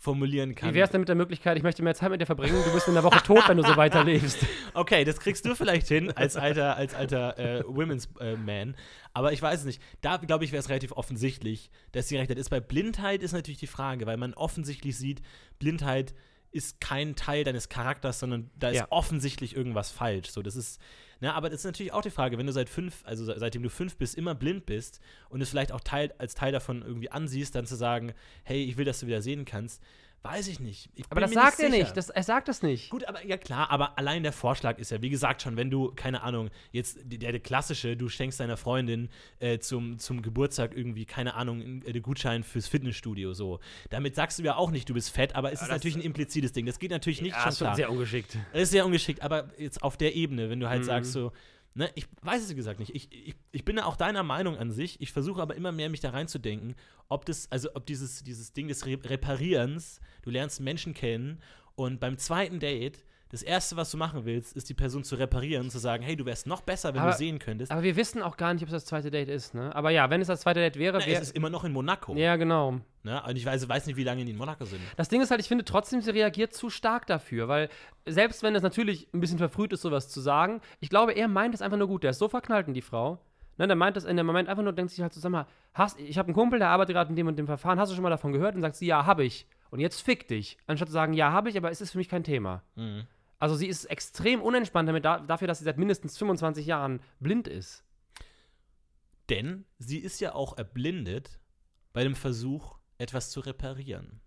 formulieren kann. Wie wäre es denn mit der Möglichkeit, ich möchte mehr Zeit mit dir verbringen, du bist in der Woche tot, wenn du so weiterlebst. Okay, das kriegst du vielleicht hin als alter, als alter äh, Women's äh, Man. Aber ich weiß es nicht. Da, glaube ich, wäre es relativ offensichtlich, dass sie recht hat. Ist bei Blindheit ist natürlich die Frage, weil man offensichtlich sieht, Blindheit ist kein Teil deines Charakters, sondern da ist Ja. offensichtlich irgendwas falsch. So, das ist, ne, aber das ist natürlich auch die Frage, wenn du seit fünf, also se- seitdem du fünf bist, immer blind bist und es vielleicht auch Teil, als Teil davon irgendwie ansiehst, dann zu sagen, hey, ich will, dass du wieder sehen kannst, weiß ich nicht. Ich Aber bin das mir sagt er sicher. nicht. Das, er sagt das nicht. Gut, aber ja klar, aber allein der Vorschlag ist ja, wie gesagt, schon, wenn du, keine Ahnung, jetzt der, der klassische, du schenkst deiner Freundin äh, zum, zum Geburtstag irgendwie, keine Ahnung, einen äh, Gutschein fürs Fitnessstudio so. Damit sagst du ja auch nicht, du bist fett, aber es ist das- natürlich ein implizites Ding. Das geht natürlich nicht schon ist klar. sehr ungeschickt. Das ist sehr ungeschickt, aber jetzt auf der Ebene, wenn du halt Mhm. sagst so, ne, ich weiß es wie gesagt nicht. Ich, ich, ich bin auch deiner Meinung an sich. Ich versuche aber immer mehr, mich da reinzudenken, ob das, also ob dieses, dieses Ding des Re Reparierens, du lernst Menschen kennen und beim zweiten Date, das erste, was du machen willst, ist die Person zu reparieren und zu sagen, hey, du wärst noch besser, wenn Aber- du sehen könntest. Aber wir wissen auch gar nicht, ob es das zweite Date ist, ne? Aber ja, wenn es das zweite Date wäre, wäre. es ist immer noch in Monaco. Ja, genau. Ne? Und ich weiß, weiß nicht, wie lange die in Monaco sind. Das Ding ist halt, ich finde trotzdem, sie reagiert zu stark dafür, weil selbst wenn es natürlich ein bisschen verfrüht ist, sowas zu sagen, ich glaube, er meint es einfach nur gut. Der ist so verknallt in die Frau. Ne, der meint es in dem Moment einfach nur, denkt sich halt mal, hast, ich habe einen Kumpel, der arbeitet gerade in dem und dem Verfahren, hast du schon mal davon gehört? Und sagt sie, ja, habe ich. Und jetzt fick dich. Anstatt zu sagen, ja, habe ich, aber es ist für mich kein Thema. Mhm. Also sie ist extrem unentspannt damit, da, dafür, dass sie seit mindestens 25 Jahren blind ist. Denn sie ist ja auch erblindet bei dem Versuch, etwas zu reparieren.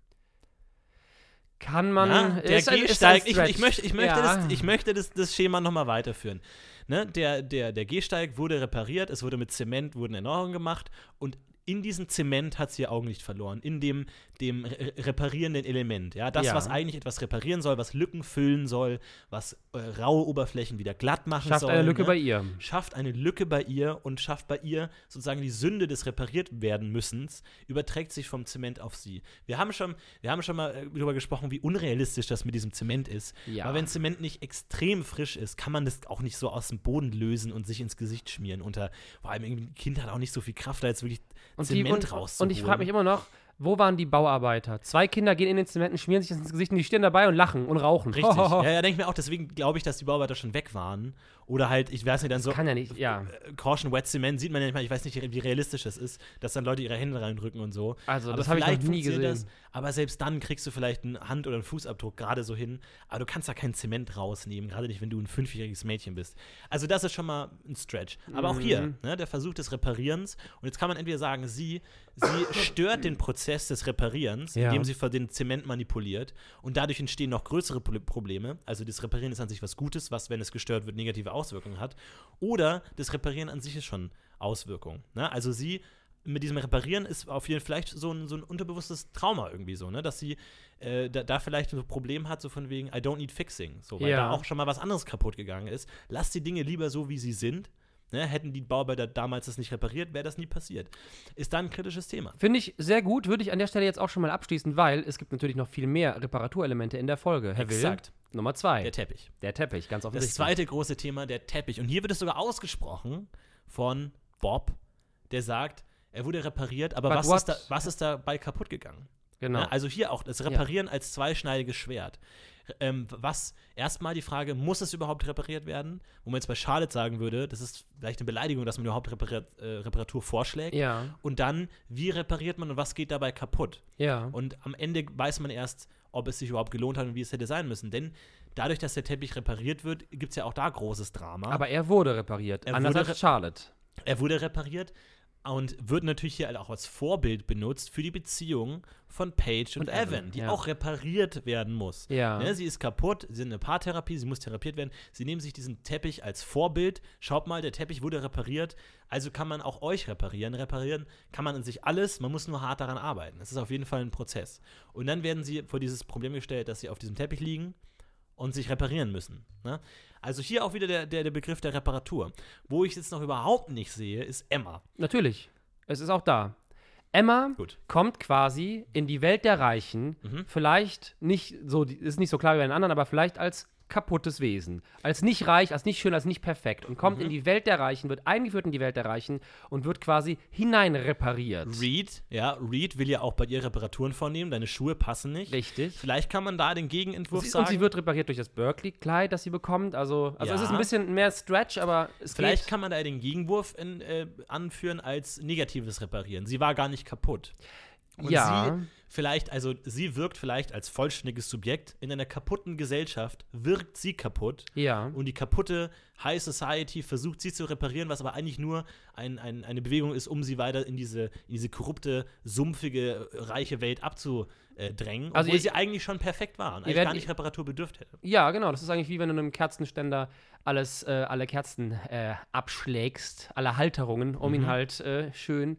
Kann man. Ja, der ist ein- ist Gehsteig, ich, ich möchte, ich möchte, Ja. das, ich möchte das, das Schema nochmal weiterführen. Ne, der, der, der Gehsteig wurde repariert, es wurde mit Zement, wurden Erneuerungen gemacht und in diesem Zement hat sie ihr Augenlicht verloren, in dem, dem re reparierenden Element. Ja, das, Ja. was eigentlich etwas reparieren soll, was Lücken füllen soll, was äh, raue Oberflächen wieder glatt machen Schafft soll. eine Lücke ne? bei ihr. schafft eine Lücke bei ihr und schafft bei ihr sozusagen die Sünde des repariert werden müssens, überträgt sich vom Zement auf sie. Wir haben schon, wir haben schon mal äh, darüber gesprochen, wie unrealistisch das mit diesem Zement ist. Ja. Weil wenn Zement nicht extrem frisch ist, kann man das auch nicht so aus dem Boden lösen und sich ins Gesicht schmieren. Unter, vor allem irgendwie ein Kind hat auch nicht so viel Kraft, da jetzt wirklich Und, die, Zement und, rauszuholen. und ich frage mich immer noch, wo waren die Bauarbeiter? Zwei Kinder gehen in den Zement und schmieren sich das ins Gesicht und die stehen dabei und lachen und rauchen. Richtig. ja, ja, denke ich mir auch, deswegen glaube ich, dass die Bauarbeiter schon weg waren. Oder halt, ich weiß nicht, dann so. Kann ja nicht, ja. äh, Caution Wet Cement sieht man ja nicht mal, ich weiß nicht, wie realistisch das ist, dass dann Leute ihre Hände reindrücken und so. Also, aber das habe ich noch nie gesehen. Das, aber selbst dann kriegst du vielleicht einen Hand- oder einen Fußabdruck gerade so hin. Aber du kannst da keinen Zement rausnehmen, gerade nicht, wenn du ein fünfjähriges Mädchen bist. Also, das ist schon mal ein Stretch. Aber auch hier, Mhm. ne, der Versuch des Reparierens. Und jetzt kann man entweder sagen, sie, sie stört den Prozess des Reparierens, Ja. indem sie den Zement manipuliert. Und dadurch entstehen noch größere Pro- Probleme. Also, das Reparieren ist an sich was Gutes, was, wenn es gestört wird, negative Auswirkungen hat. Oder das Reparieren an sich ist schon Auswirkungen. Ne? Also, sie mit diesem Reparieren ist auf jeden Fall vielleicht so ein, so ein unterbewusstes Trauma irgendwie so, ne? Dass sie äh, da, da vielleicht ein Problem hat, so von wegen, I don't need fixing. So, weil Ja. da auch schon mal was anderes kaputt gegangen ist. Lass die Dinge lieber so, wie sie sind. Ne? Hätten die Bauarbeiter damals das nicht repariert, wäre das nie passiert. Ist da ein kritisches Thema. Finde ich sehr gut, würde ich an der Stelle jetzt auch schon mal abschließen, weil es gibt natürlich noch viel mehr Reparaturelemente in der Folge. Herr Exakt. Will, Nummer zwei. Der Teppich. Der Teppich, ganz Das offensichtlich. zweite große Thema, der Teppich. Und hier wird es sogar ausgesprochen von Bob, der sagt, er wurde repariert, aber But was what- ist, da, was ist dabei kaputt gegangen? Genau. Ja, also hier auch das Reparieren als zweischneidiges Schwert. Ähm, was erstmal die Frage, muss es überhaupt repariert werden? Wo man jetzt bei Charlotte sagen würde, das ist vielleicht eine Beleidigung, dass man überhaupt Repariert, äh, Reparatur vorschlägt. ja, Und dann, wie repariert man und was geht dabei kaputt? ja. Und am Ende weiß man erst, ob es sich überhaupt gelohnt hat und wie es hätte sein müssen. Denn dadurch, dass der Teppich repariert wird, gibt es ja auch da großes Drama. Aber er wurde repariert, Er anders wurde als Charlotte. Er wurde repariert und wird natürlich hier halt auch als Vorbild benutzt für die Beziehung von Paige und, Und Evan, Evan, die ja. auch repariert werden muss. Ja. Ne, sie ist kaputt, sie sind eine Paartherapie, sie muss therapiert werden. Sie nehmen sich diesen Teppich als Vorbild. Schaut mal, der Teppich wurde repariert, also kann man auch euch reparieren. Reparieren kann man an sich alles, man muss nur hart daran arbeiten. Das ist auf jeden Fall ein Prozess. Und dann werden sie vor dieses Problem gestellt, dass sie auf diesem Teppich liegen und sich reparieren müssen. Ne? Also hier auch wieder der, der, der Begriff der Reparatur. Wo ich jetzt noch überhaupt nicht sehe, ist Emma. Natürlich. Es ist auch da. Emma Gut. kommt quasi in die Welt der Reichen, Mhm. vielleicht nicht so, ist nicht so klar wie bei den anderen, aber vielleicht als kaputtes Wesen. Als nicht reich, als nicht schön, als nicht perfekt. Und kommt Mhm. in die Welt der Reichen, wird eingeführt in die Welt der Reichen und wird quasi hineinrepariert. Reed, ja, Reed will ja auch bei ihr Reparaturen vornehmen, deine Schuhe passen nicht. Richtig. Vielleicht kann man da den Gegenentwurf Sie, sagen. und sie wird repariert durch das Berkeley-Kleid, das sie bekommt. Also, also es Ja. ist ein bisschen mehr Stretch, aber es Vielleicht geht. kann man da den Gegenwurf in, äh, anführen als negatives Reparieren. Sie war gar nicht kaputt. Und Ja. sie vielleicht, also sie wirkt vielleicht als vollständiges Subjekt. In einer kaputten Gesellschaft wirkt sie kaputt. Ja. Und die kaputte High Society versucht sie zu reparieren, was aber eigentlich nur ein, ein, eine Bewegung ist, um sie weiter in diese, in diese korrupte, sumpfige, reiche Welt abzudrängen, Also obwohl ihr- sie eigentlich schon perfekt war und eigentlich werdet- gar nicht Reparatur bedürft hätte. Ja, genau. Das ist eigentlich wie wenn du einem Kerzenständer alles, äh, alle Kerzen äh, abschlägst, alle Halterungen, um Mhm. ihn halt äh, schön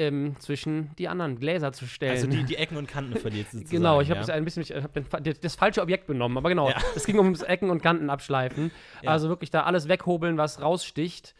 ähm, zwischen die anderen Gläser zu stellen. Also die, die Ecken und Kanten verliert sie sozusagen, Genau, ich habe ja. ein bisschen, ich habe den das, das falsche Objekt benommen, aber genau, Ja. es ging ums Ecken und Kanten abschleifen. Ja. Also wirklich da alles weghobeln, was raussticht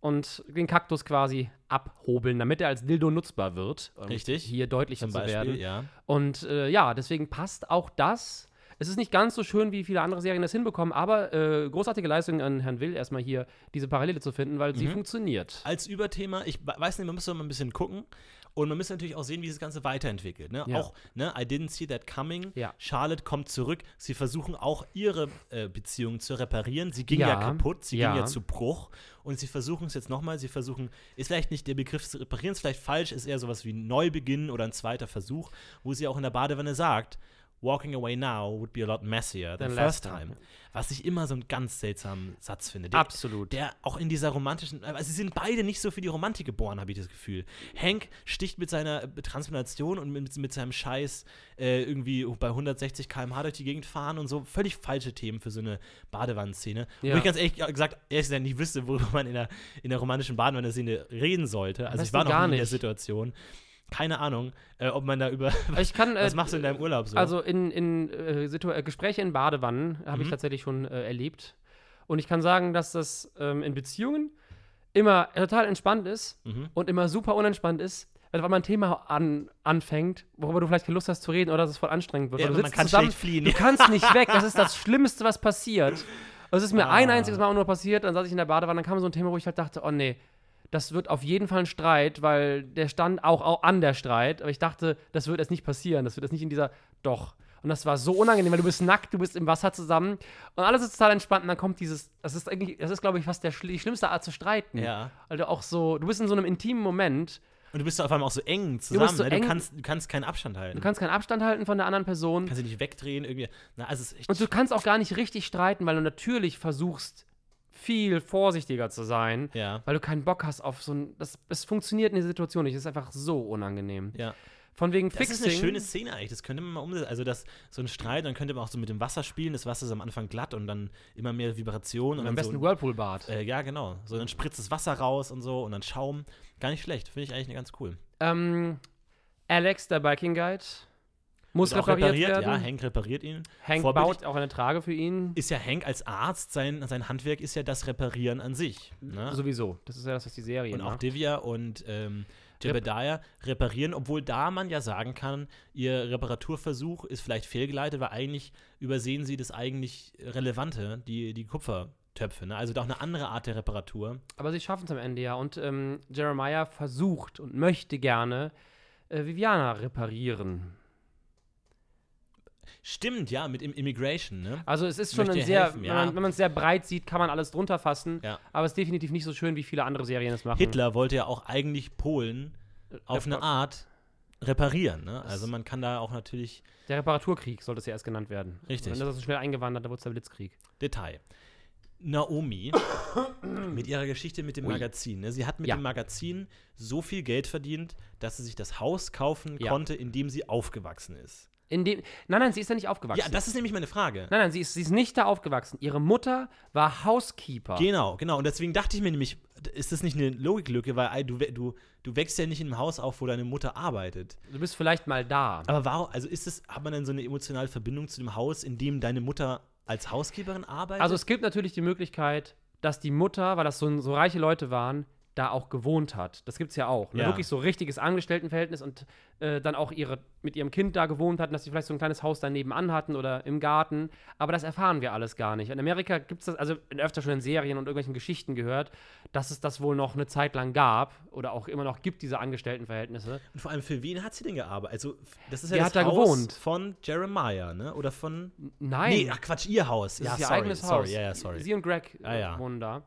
und den Kaktus quasi abhobeln, damit er als Dildo nutzbar wird. Um Richtig. Hier deutlicher Zum zu Beispiel, werden. ja. Und äh, ja, deswegen passt auch das. Es ist nicht ganz so schön, wie viele andere Serien das hinbekommen, aber äh, großartige Leistung an Herrn Will, erstmal hier diese Parallele zu finden, weil Mhm. sie funktioniert. Als Überthema, ich we- weiß nicht, man muss doch mal ein bisschen gucken. Und man muss natürlich auch sehen, wie sich das Ganze weiterentwickelt. Ne? Ja. Auch, ne, I didn't see that coming. Ja. Charlotte kommt zurück. Sie versuchen auch ihre äh, Beziehung zu reparieren. Sie ging ja, Ja. kaputt, sie ging ja zu Bruch. Und sie versuchen es jetzt nochmal. Sie versuchen, ist vielleicht nicht der Begriff des Reparierens vielleicht falsch, ist eher sowas wie ein Neubeginn oder ein zweiter Versuch, wo sie auch in der Badewanne sagt, walking away now would be a lot messier than Than first time. time. Was ich immer so einen ganz seltsamen Satz finde. Der, Absolut. der auch in dieser romantischen, also sie sind beide nicht so für die Romantik geboren, habe ich das Gefühl. Hank sticht mit seiner äh, Transplantation und mit, mit seinem Scheiß äh, irgendwie bei 160 km/h durch die Gegend fahren und so. Völlig falsche Themen für so eine Badewannenszene. Ja. Wo ich ganz ehrlich gesagt, ehrlich gesagt nicht wüsste, worüber man in der, in der romantischen Badewanne-Szene reden sollte. Also ich war noch gar nie in der nicht. Situation. Keine Ahnung, äh, ob man da über. Ich kann, was äh, machst du in deinem Urlaub so? Also in, in äh, äh, Gespräche in Badewannen habe ich Mhm. tatsächlich schon äh, erlebt. Und ich kann sagen, dass das ähm, in Beziehungen immer total entspannt ist Mhm. und immer super unentspannt ist, wenn auf einmal ein Thema an, anfängt, worüber du vielleicht keine Lust hast zu reden oder dass es voll anstrengend wird. Ja, du man kann zusammen, schlecht fliehen. Du kannst nicht weg. Das ist das Schlimmste, was passiert. Und Es ist mir ein Ah. einziges Mal auch nur passiert, dann saß ich in der Badewanne, dann kam so ein Thema, wo ich halt dachte, oh nee, das wird auf jeden Fall ein Streit, weil der stand auch, auch an der Streit. Aber ich dachte, das wird jetzt nicht passieren. Das wird jetzt nicht in dieser. Doch. Und das war so unangenehm, weil du bist nackt, du bist im Wasser zusammen und alles ist total entspannt. Und dann kommt dieses. Das ist eigentlich, das ist, glaube ich, fast der, die schlimmste Art zu streiten. Ja. Weil du auch so. Du bist in so einem intimen Moment. Und du bist auf einmal auch so eng zusammen. so ne? du, eng- kannst, du kannst keinen Abstand halten. Du kannst keinen Abstand halten von der anderen Person. kannst dich nicht wegdrehen irgendwie. Na, also es ist echt. Und du kannst auch gar nicht richtig streiten, weil du natürlich versuchst, viel vorsichtiger zu sein, ja. weil du keinen Bock hast auf so ein. Das, es funktioniert in der Situation nicht. Es ist einfach so unangenehm. Ja. Von wegen Das Fixing. ist eine schöne Szene eigentlich. Das könnte man mal umsetzen. Also, das, so ein Streit, dann könnte man auch so mit dem Wasser spielen. Das Wasser ist am Anfang glatt und dann immer mehr Vibration. Und am dann besten so, Whirlpool-Bad. äh, Ja, genau. So, dann spritzt das Wasser raus und so und dann Schaum. Gar nicht schlecht. Finde ich eigentlich ganz cool. Ähm, Alex, der Biking Guide, muss auch repariert, Ja, werden. Hank repariert ihn. Hank baut auch eine Trage für ihn. Ist ja Hank als Arzt, sein, sein Handwerk ist ja das Reparieren an sich. Ne? Sowieso. Das ist ja das, was die Serie und auch macht. Divya und ähm, Jebediah reparieren, obwohl da man ja sagen kann, ihr Reparaturversuch ist vielleicht fehlgeleitet, weil eigentlich übersehen sie das eigentlich Relevante, die, die Kupfertöpfe. Ne? Also doch eine andere Art der Reparatur. Aber sie schaffen es am Ende ja. Und ähm, Jeremiah versucht und möchte gerne äh, Viviana reparieren. Stimmt, ja, mit Im Immigration, ne? Also es ist schon ein sehr, helfen, wenn ja. man- wenn man es sehr breit sieht, kann man alles drunter fassen. Ja. Aber es ist definitiv nicht so schön, wie viele andere Serien es machen. Hitler wollte ja auch eigentlich Polen auf eine Art reparieren. Ne? Also man kann da auch natürlich Der Reparaturkrieg sollte es ja erst genannt werden. Richtig. Wenn das so schnell eingewandert, da wurde es der Blitzkrieg. Detail. Naomi mit ihrer Geschichte mit dem. Magazin. Ne? Sie hat mit Ja. dem Magazin so viel Geld verdient, dass sie sich das Haus kaufen Ja. konnte, in dem sie aufgewachsen ist. In dem, nein, nein, sie ist da nicht aufgewachsen. Ja, das ist nämlich meine Frage. nein, nein, sie ist, sie ist nicht da aufgewachsen. Ihre Mutter war Housekeeper. Genau, genau. Und deswegen dachte ich mir nämlich, ist das nicht eine Logiklücke, weil du, du, du wächst ja nicht in einem Haus auf, wo deine Mutter arbeitet. du bist vielleicht mal da. Aber warum, also ist es, hat man dann so eine emotionale Verbindung zu dem Haus, in dem deine Mutter als Housekeeperin arbeitet? Also es gibt natürlich die Möglichkeit, dass die Mutter, weil das so, so reiche Leute waren, da auch gewohnt hat. Das gibt es ja auch. Ne? Ja. Wirklich so richtiges Angestelltenverhältnis und äh, dann auch ihre, mit ihrem Kind da gewohnt hatten, dass sie vielleicht so ein kleines Haus daneben anhatten oder im Garten. Aber das erfahren wir alles gar nicht. In Amerika gibt es das, also öfter schon in Serien und irgendwelchen Geschichten gehört, dass es das wohl noch eine Zeit lang gab oder auch immer noch gibt, diese Angestelltenverhältnisse. Und vor allem, für wen hat sie denn gearbeitet? Also, das ist ja Wer das hat da Haus gewohnt? von Jeremiah, ne? Oder von. Nein. Nee, ach Quatsch, ihr Haus. Das ja, ist ihr sorry, eigenes sorry, Haus. ja, ja, sorry. Sie und Greg Ah, äh, ja. wohnen da.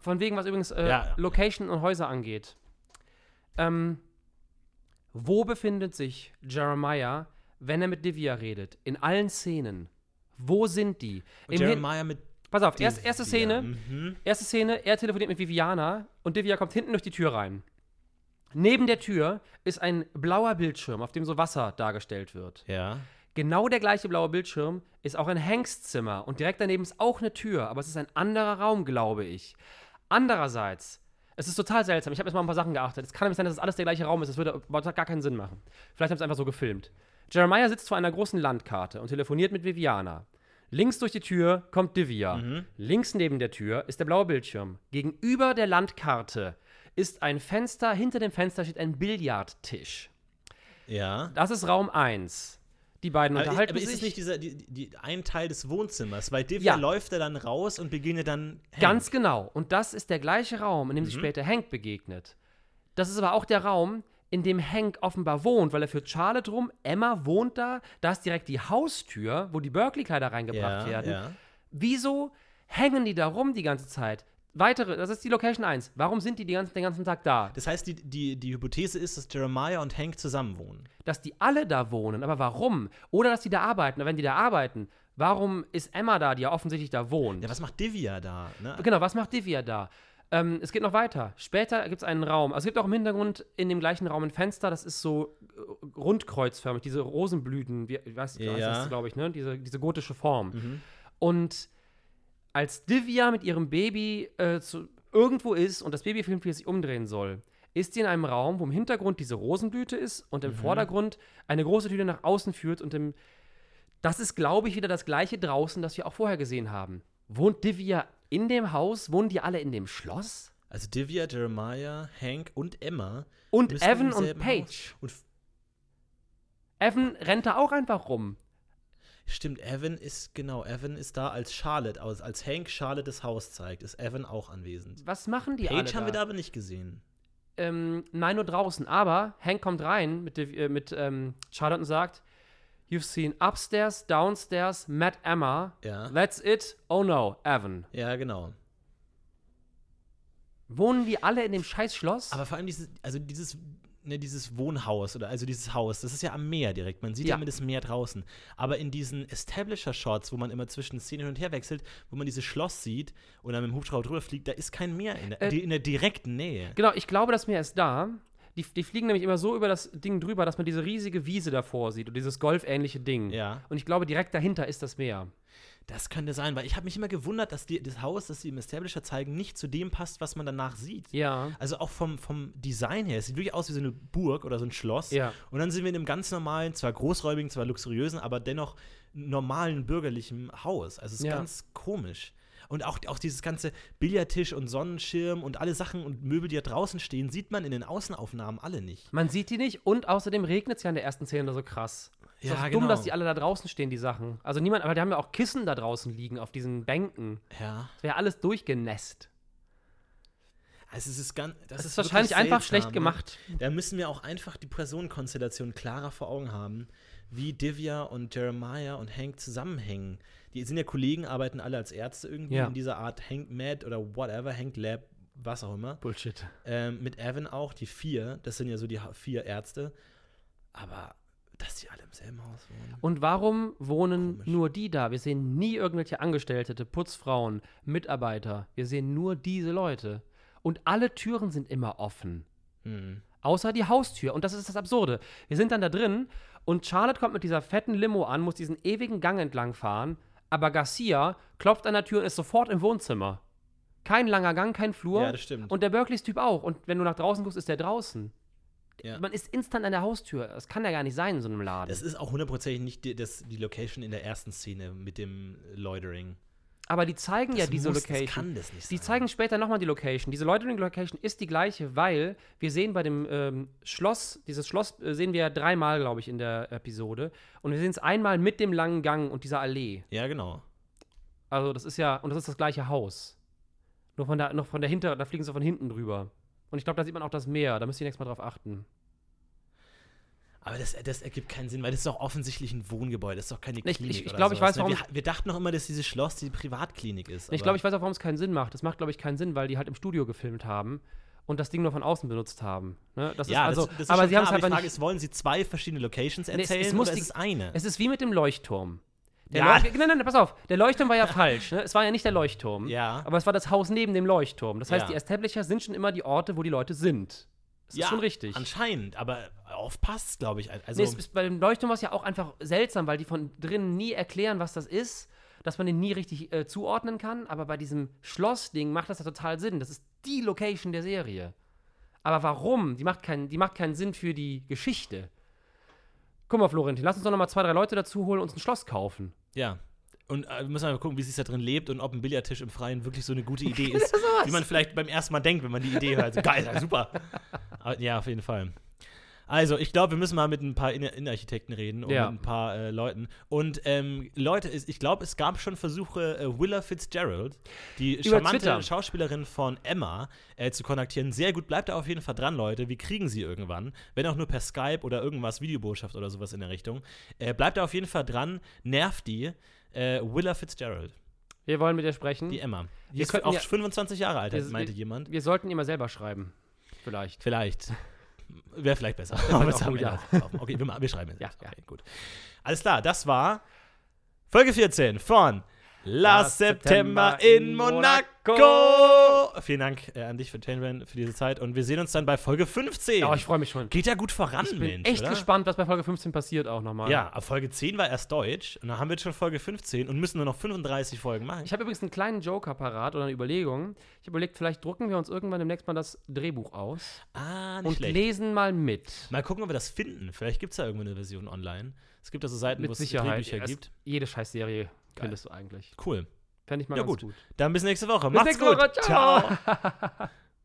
Von wegen, was übrigens äh, Ja. Location und Häuser angeht. Ähm, wo befindet sich Jeremiah, wenn er mit Divya redet? In allen Szenen. Wo sind die? Und Im Hin- Jeremiah mit. Pass auf, erst, erste Szene. Mhm. Erste Szene, er telefoniert mit Viviana und Divya kommt hinten durch die Tür rein. Neben der Tür ist ein blauer Bildschirm, auf dem so Wasser dargestellt wird. Ja. Genau der gleiche blaue Bildschirm ist auch in Hanks Zimmer und direkt daneben ist auch eine Tür, aber es ist ein anderer Raum, glaube ich. Andererseits, es ist total seltsam. Ich habe jetzt mal ein paar Sachen geachtet. Es kann nämlich sein, dass es alles der gleiche Raum ist. Das würde überhaupt gar keinen Sinn machen. Vielleicht haben sie es einfach so gefilmt. Jeremiah sitzt vor einer großen Landkarte und telefoniert mit Viviana. Links durch die Tür kommt Divya. Links neben der Tür ist der blaue Bildschirm. Gegenüber der Landkarte ist ein Fenster. Hinter dem Fenster steht ein Billardtisch. Ja. Das ist Raum 1. Die beiden Aber, unterhalten aber ist sich. es nicht dieser, die, die, ein Teil des Wohnzimmers? Weil Divya Ja. läuft er dann raus und begegnet dann. Hank. Ganz genau. Und das ist der gleiche Raum, in dem Mhm. sich später Hank begegnet. Das ist aber auch der Raum, in dem Hank offenbar wohnt, weil er führt Charlotte rum. Emma wohnt da. Da ist direkt die Haustür, wo die Berkeley-Kleider reingebracht ja, werden. Ja. Wieso hängen die da rum die ganze Zeit? Weitere, das ist die Location 1. Warum sind die, die ganzen, den ganzen Tag da? Das heißt, die, die, die Hypothese ist, dass Jeremiah und Hank zusammen wohnen. Dass die alle da wohnen, aber warum? Oder dass die da arbeiten, aber wenn die da arbeiten, warum ist Emma da, die ja offensichtlich da wohnt? Ja, was macht Divya da? Ne? Genau, was macht Divya da? Ähm, es geht noch weiter. Später gibt es einen Raum. Also es gibt auch im Hintergrund in dem gleichen Raum ein Fenster, das ist so äh, rundkreuzförmig, diese Rosenblüten, wie, ich weiß Ja. ja. glaube ich, ne? Diese, diese gotische Form. Mhm. Und als Divya mit ihrem Baby äh, zu, irgendwo ist und das Baby filmt, wie es sich umdrehen soll, ist sie in einem Raum, wo im Hintergrund diese Rosenblüte ist und im Vordergrund eine große Tür nach außen führt und im das ist, glaube ich, wieder das gleiche draußen, das wir auch vorher gesehen haben. Wohnt Divya in dem Haus? Wohnen die alle in dem Schloss? Also Divya, Jeremiah, Hank und Emma. Und Evan und Paige. Und Evan rennt da auch einfach rum. Stimmt, Evan ist, genau, Evan ist da als Charlotte, als, als Hank Charlotte das Haus zeigt, ist Evan auch anwesend. Was machen die Paige alle haben wir da da? aber nicht gesehen. Ähm, nein, nur draußen. Aber Hank kommt rein mit, äh, mit ähm, Charlotte und sagt, You've seen upstairs, downstairs, met Emma. Ja. That's it. Oh no, Evan. Ja, genau. Wohnen die alle in dem scheiß Schloss? Aber vor allem dieses, also dieses, ne, dieses Wohnhaus oder also dieses Haus, das ist ja am Meer direkt. Man sieht ja, Ja. immer das Meer draußen. Aber in diesen Establisher-Shots, wo man immer zwischen Szenen hin und her wechselt, wo man dieses Schloss sieht und dann mit dem Hubschrauber drüber fliegt, da ist kein Meer in der, Äh, in der direkten Nähe. Genau, ich glaube, das Meer ist da. Die, die fliegen nämlich immer so über das Ding drüber, dass man diese riesige Wiese davor sieht und dieses golfähnliche Ding. Ja. Und ich glaube, direkt dahinter ist das Meer. Das könnte sein, weil ich habe mich immer gewundert, dass die, das Haus, das sie im Establisher zeigen, nicht zu dem passt, was man danach sieht. Ja. Also auch vom, vom Design her, es sieht wirklich aus wie so eine Burg oder so ein Schloss. Ja. Und dann sind wir in einem ganz normalen, zwar großräumigen, zwar luxuriösen, aber dennoch normalen bürgerlichen Haus. Also es ist Ja. ganz komisch. Und auch, auch dieses ganze Billardtisch und Sonnenschirm und alle Sachen und Möbel, die da draußen stehen, sieht man in den Außenaufnahmen alle nicht. Man sieht die nicht und außerdem regnet es ja in der ersten Szene so krass. Ist Ja, dumm, genau. dass die alle da draußen stehen, die Sachen. Also niemand, aber die haben ja auch Kissen da draußen liegen auf diesen Bänken. Ja. Das wäre alles durchgenässt. Also es ist ganz. Das, Das ist wirklich wahrscheinlich einfach seltsam, schlecht ne? gemacht. Da müssen wir auch einfach die Personenkonstellation klarer vor Augen haben, wie Divya und Jeremiah und Hank zusammenhängen. Die sind ja Kollegen, arbeiten alle als Ärzte irgendwie Ja. in dieser Art Hank Med oder whatever, Hank Lab, was auch immer. Bullshit. Ähm, mit Evan auch, die vier, das sind ja so die vier Ärzte. Aber dass die alle im selben Haus wohnen. Und warum wohnen Komisch. nur die da? Wir sehen nie irgendwelche Angestellte, Putzfrauen, Mitarbeiter. Wir sehen nur diese Leute. Und alle Türen sind immer offen. Hm. Außer die Haustür. Und das ist das Absurde. Wir sind dann da drin und Charlotte kommt mit dieser fetten Limo an, muss diesen ewigen Gang entlang fahren. Aber Garcia klopft an der Tür und ist sofort im Wohnzimmer. Kein langer Gang, kein Flur. Ja, das stimmt. Und der Berkeleys-Typ auch. Und wenn du nach draußen guckst, ist der draußen. Ja. Man ist instant an der Haustür. Das kann ja gar nicht sein in so einem Laden. Das ist auch hundertprozentig nicht die, das, die Location in der ersten Szene mit dem Loitering. Aber die zeigen ja Das diese muss- Location. Das kann das nicht Die sein. zeigen später nochmal die Location. Diese Loitering-Location ist die gleiche, weil wir sehen bei dem ähm, Schloss, dieses Schloss äh, sehen wir ja dreimal, glaube ich, in der Episode. Und wir sehen es einmal mit dem langen Gang und dieser Allee. Ja, genau. Also das ist ja, und das ist das gleiche Haus. Nur von der, noch von der Hinter, da fliegen sie von hinten drüber. Und ich glaube, da sieht man auch das Meer. Da müsst ihr nächstes Mal drauf achten. Aber das, das ergibt keinen Sinn, weil das ist doch offensichtlich ein Wohngebäude, das ist doch keine Ich- Klinik. ich- ich oder glaub, ich weiß, warum- Wir, wir dachten noch immer, dass dieses Schloss die Privatklinik ist. ich aber- glaube, ich weiß auch, warum es keinen Sinn macht. Das macht, glaube ich, keinen Sinn, weil die halt im Studio gefilmt haben und das Ding nur von außen benutzt haben. Ne? Das ja, ist also, das, das ist aber schon sie haben es halt aber die Frage nicht. ist, wollen sie zwei verschiedene Locations Nee, es- erzählen es muss oder die- ist es eine? Es ist wie mit dem Leuchtturm. Der Ja. Leuch- nein, nein, pass auf. Der Leuchtturm war ja falsch. Ne? Es war ja nicht der Leuchtturm. Ja. Aber es war das Haus neben dem Leuchtturm. Das heißt, Ja. die Establisher sind schon immer die Orte, wo die Leute sind. Das ja, ist schon richtig. Anscheinend, aber oft passt glaube ich. Also, nee, es ist, bei dem Leuchtturm war es ja auch einfach seltsam, weil die von drinnen nie erklären, was das ist, dass man den nie richtig äh, zuordnen kann. Aber bei diesem Schlossding macht das ja total Sinn. Das ist die Location der Serie. Aber warum? Die macht keinen, die macht keinen Sinn für die Geschichte. Guck mal, Florentin, lass uns doch noch mal zwei, drei Leute dazu holen und uns ein Schloss kaufen. Ja. Und äh, wir müssen mal gucken, wie es sich da drin lebt und ob ein Billardtisch im Freien wirklich so eine gute Idee ist, wie man vielleicht beim ersten Mal denkt, wenn man die Idee hört. Geil, super. Aber, ja, auf jeden Fall. Also, ich glaube, wir müssen mal mit ein paar Innenarchitekten reden und Ja. mit ein paar äh, Leuten. Und ähm, Leute, ich glaube, es gab schon Versuche, äh, Willa Fitzgerald, die Über charmante Twitter. Schauspielerin von Emma, äh, zu kontaktieren. Sehr gut, bleibt da auf jeden Fall dran, Leute. Wir kriegen sie irgendwann. Wenn auch nur per Skype oder irgendwas, Videobotschaft oder sowas in der Richtung. Äh, bleibt da auf jeden Fall dran, nervt die. Äh, Willa Fitzgerald. Wir wollen mit ihr sprechen. Die Emma. Die Wir ist auch ja- 25 Jahre alt, Wir- meinte jemand. Wir sollten ihr mal selber schreiben. Vielleicht. Vielleicht. Wäre vielleicht besser. vielleicht Aber gut, wir ja. Okay, wir, wir schreiben jetzt. Ja, okay, gut. Alles klar, das war Folge 14 von Last September in Monaco. Vielen Dank äh, an dich für Tainran für diese Zeit und wir sehen uns dann bei Folge 15. Ja, ich freue mich schon. Geht ja gut voran, Ich bin Mensch. echt oder? gespannt, was bei Folge 15 passiert auch nochmal. Ja, aber Folge 10 war erst Deutsch und dann haben wir jetzt schon Folge 15 und müssen nur noch 35 Folgen machen. Ich habe übrigens einen kleinen Joker parat oder eine Überlegung. Ich habe überlegt, vielleicht drucken wir uns irgendwann demnächst mal das Drehbuch aus ah, nicht und schlecht. lesen mal mit. Mal gucken, ob wir das finden. Vielleicht gibt es da irgendwo eine Version online. Es gibt also Seiten, wo es. Drehbücher gibt. Jede Scheißserie findest du eigentlich. Cool. Fände ich mal Ja, ganz gut. gut. Dann bis nächste Woche. Bis Macht's nächste gut. Woche. Ciao.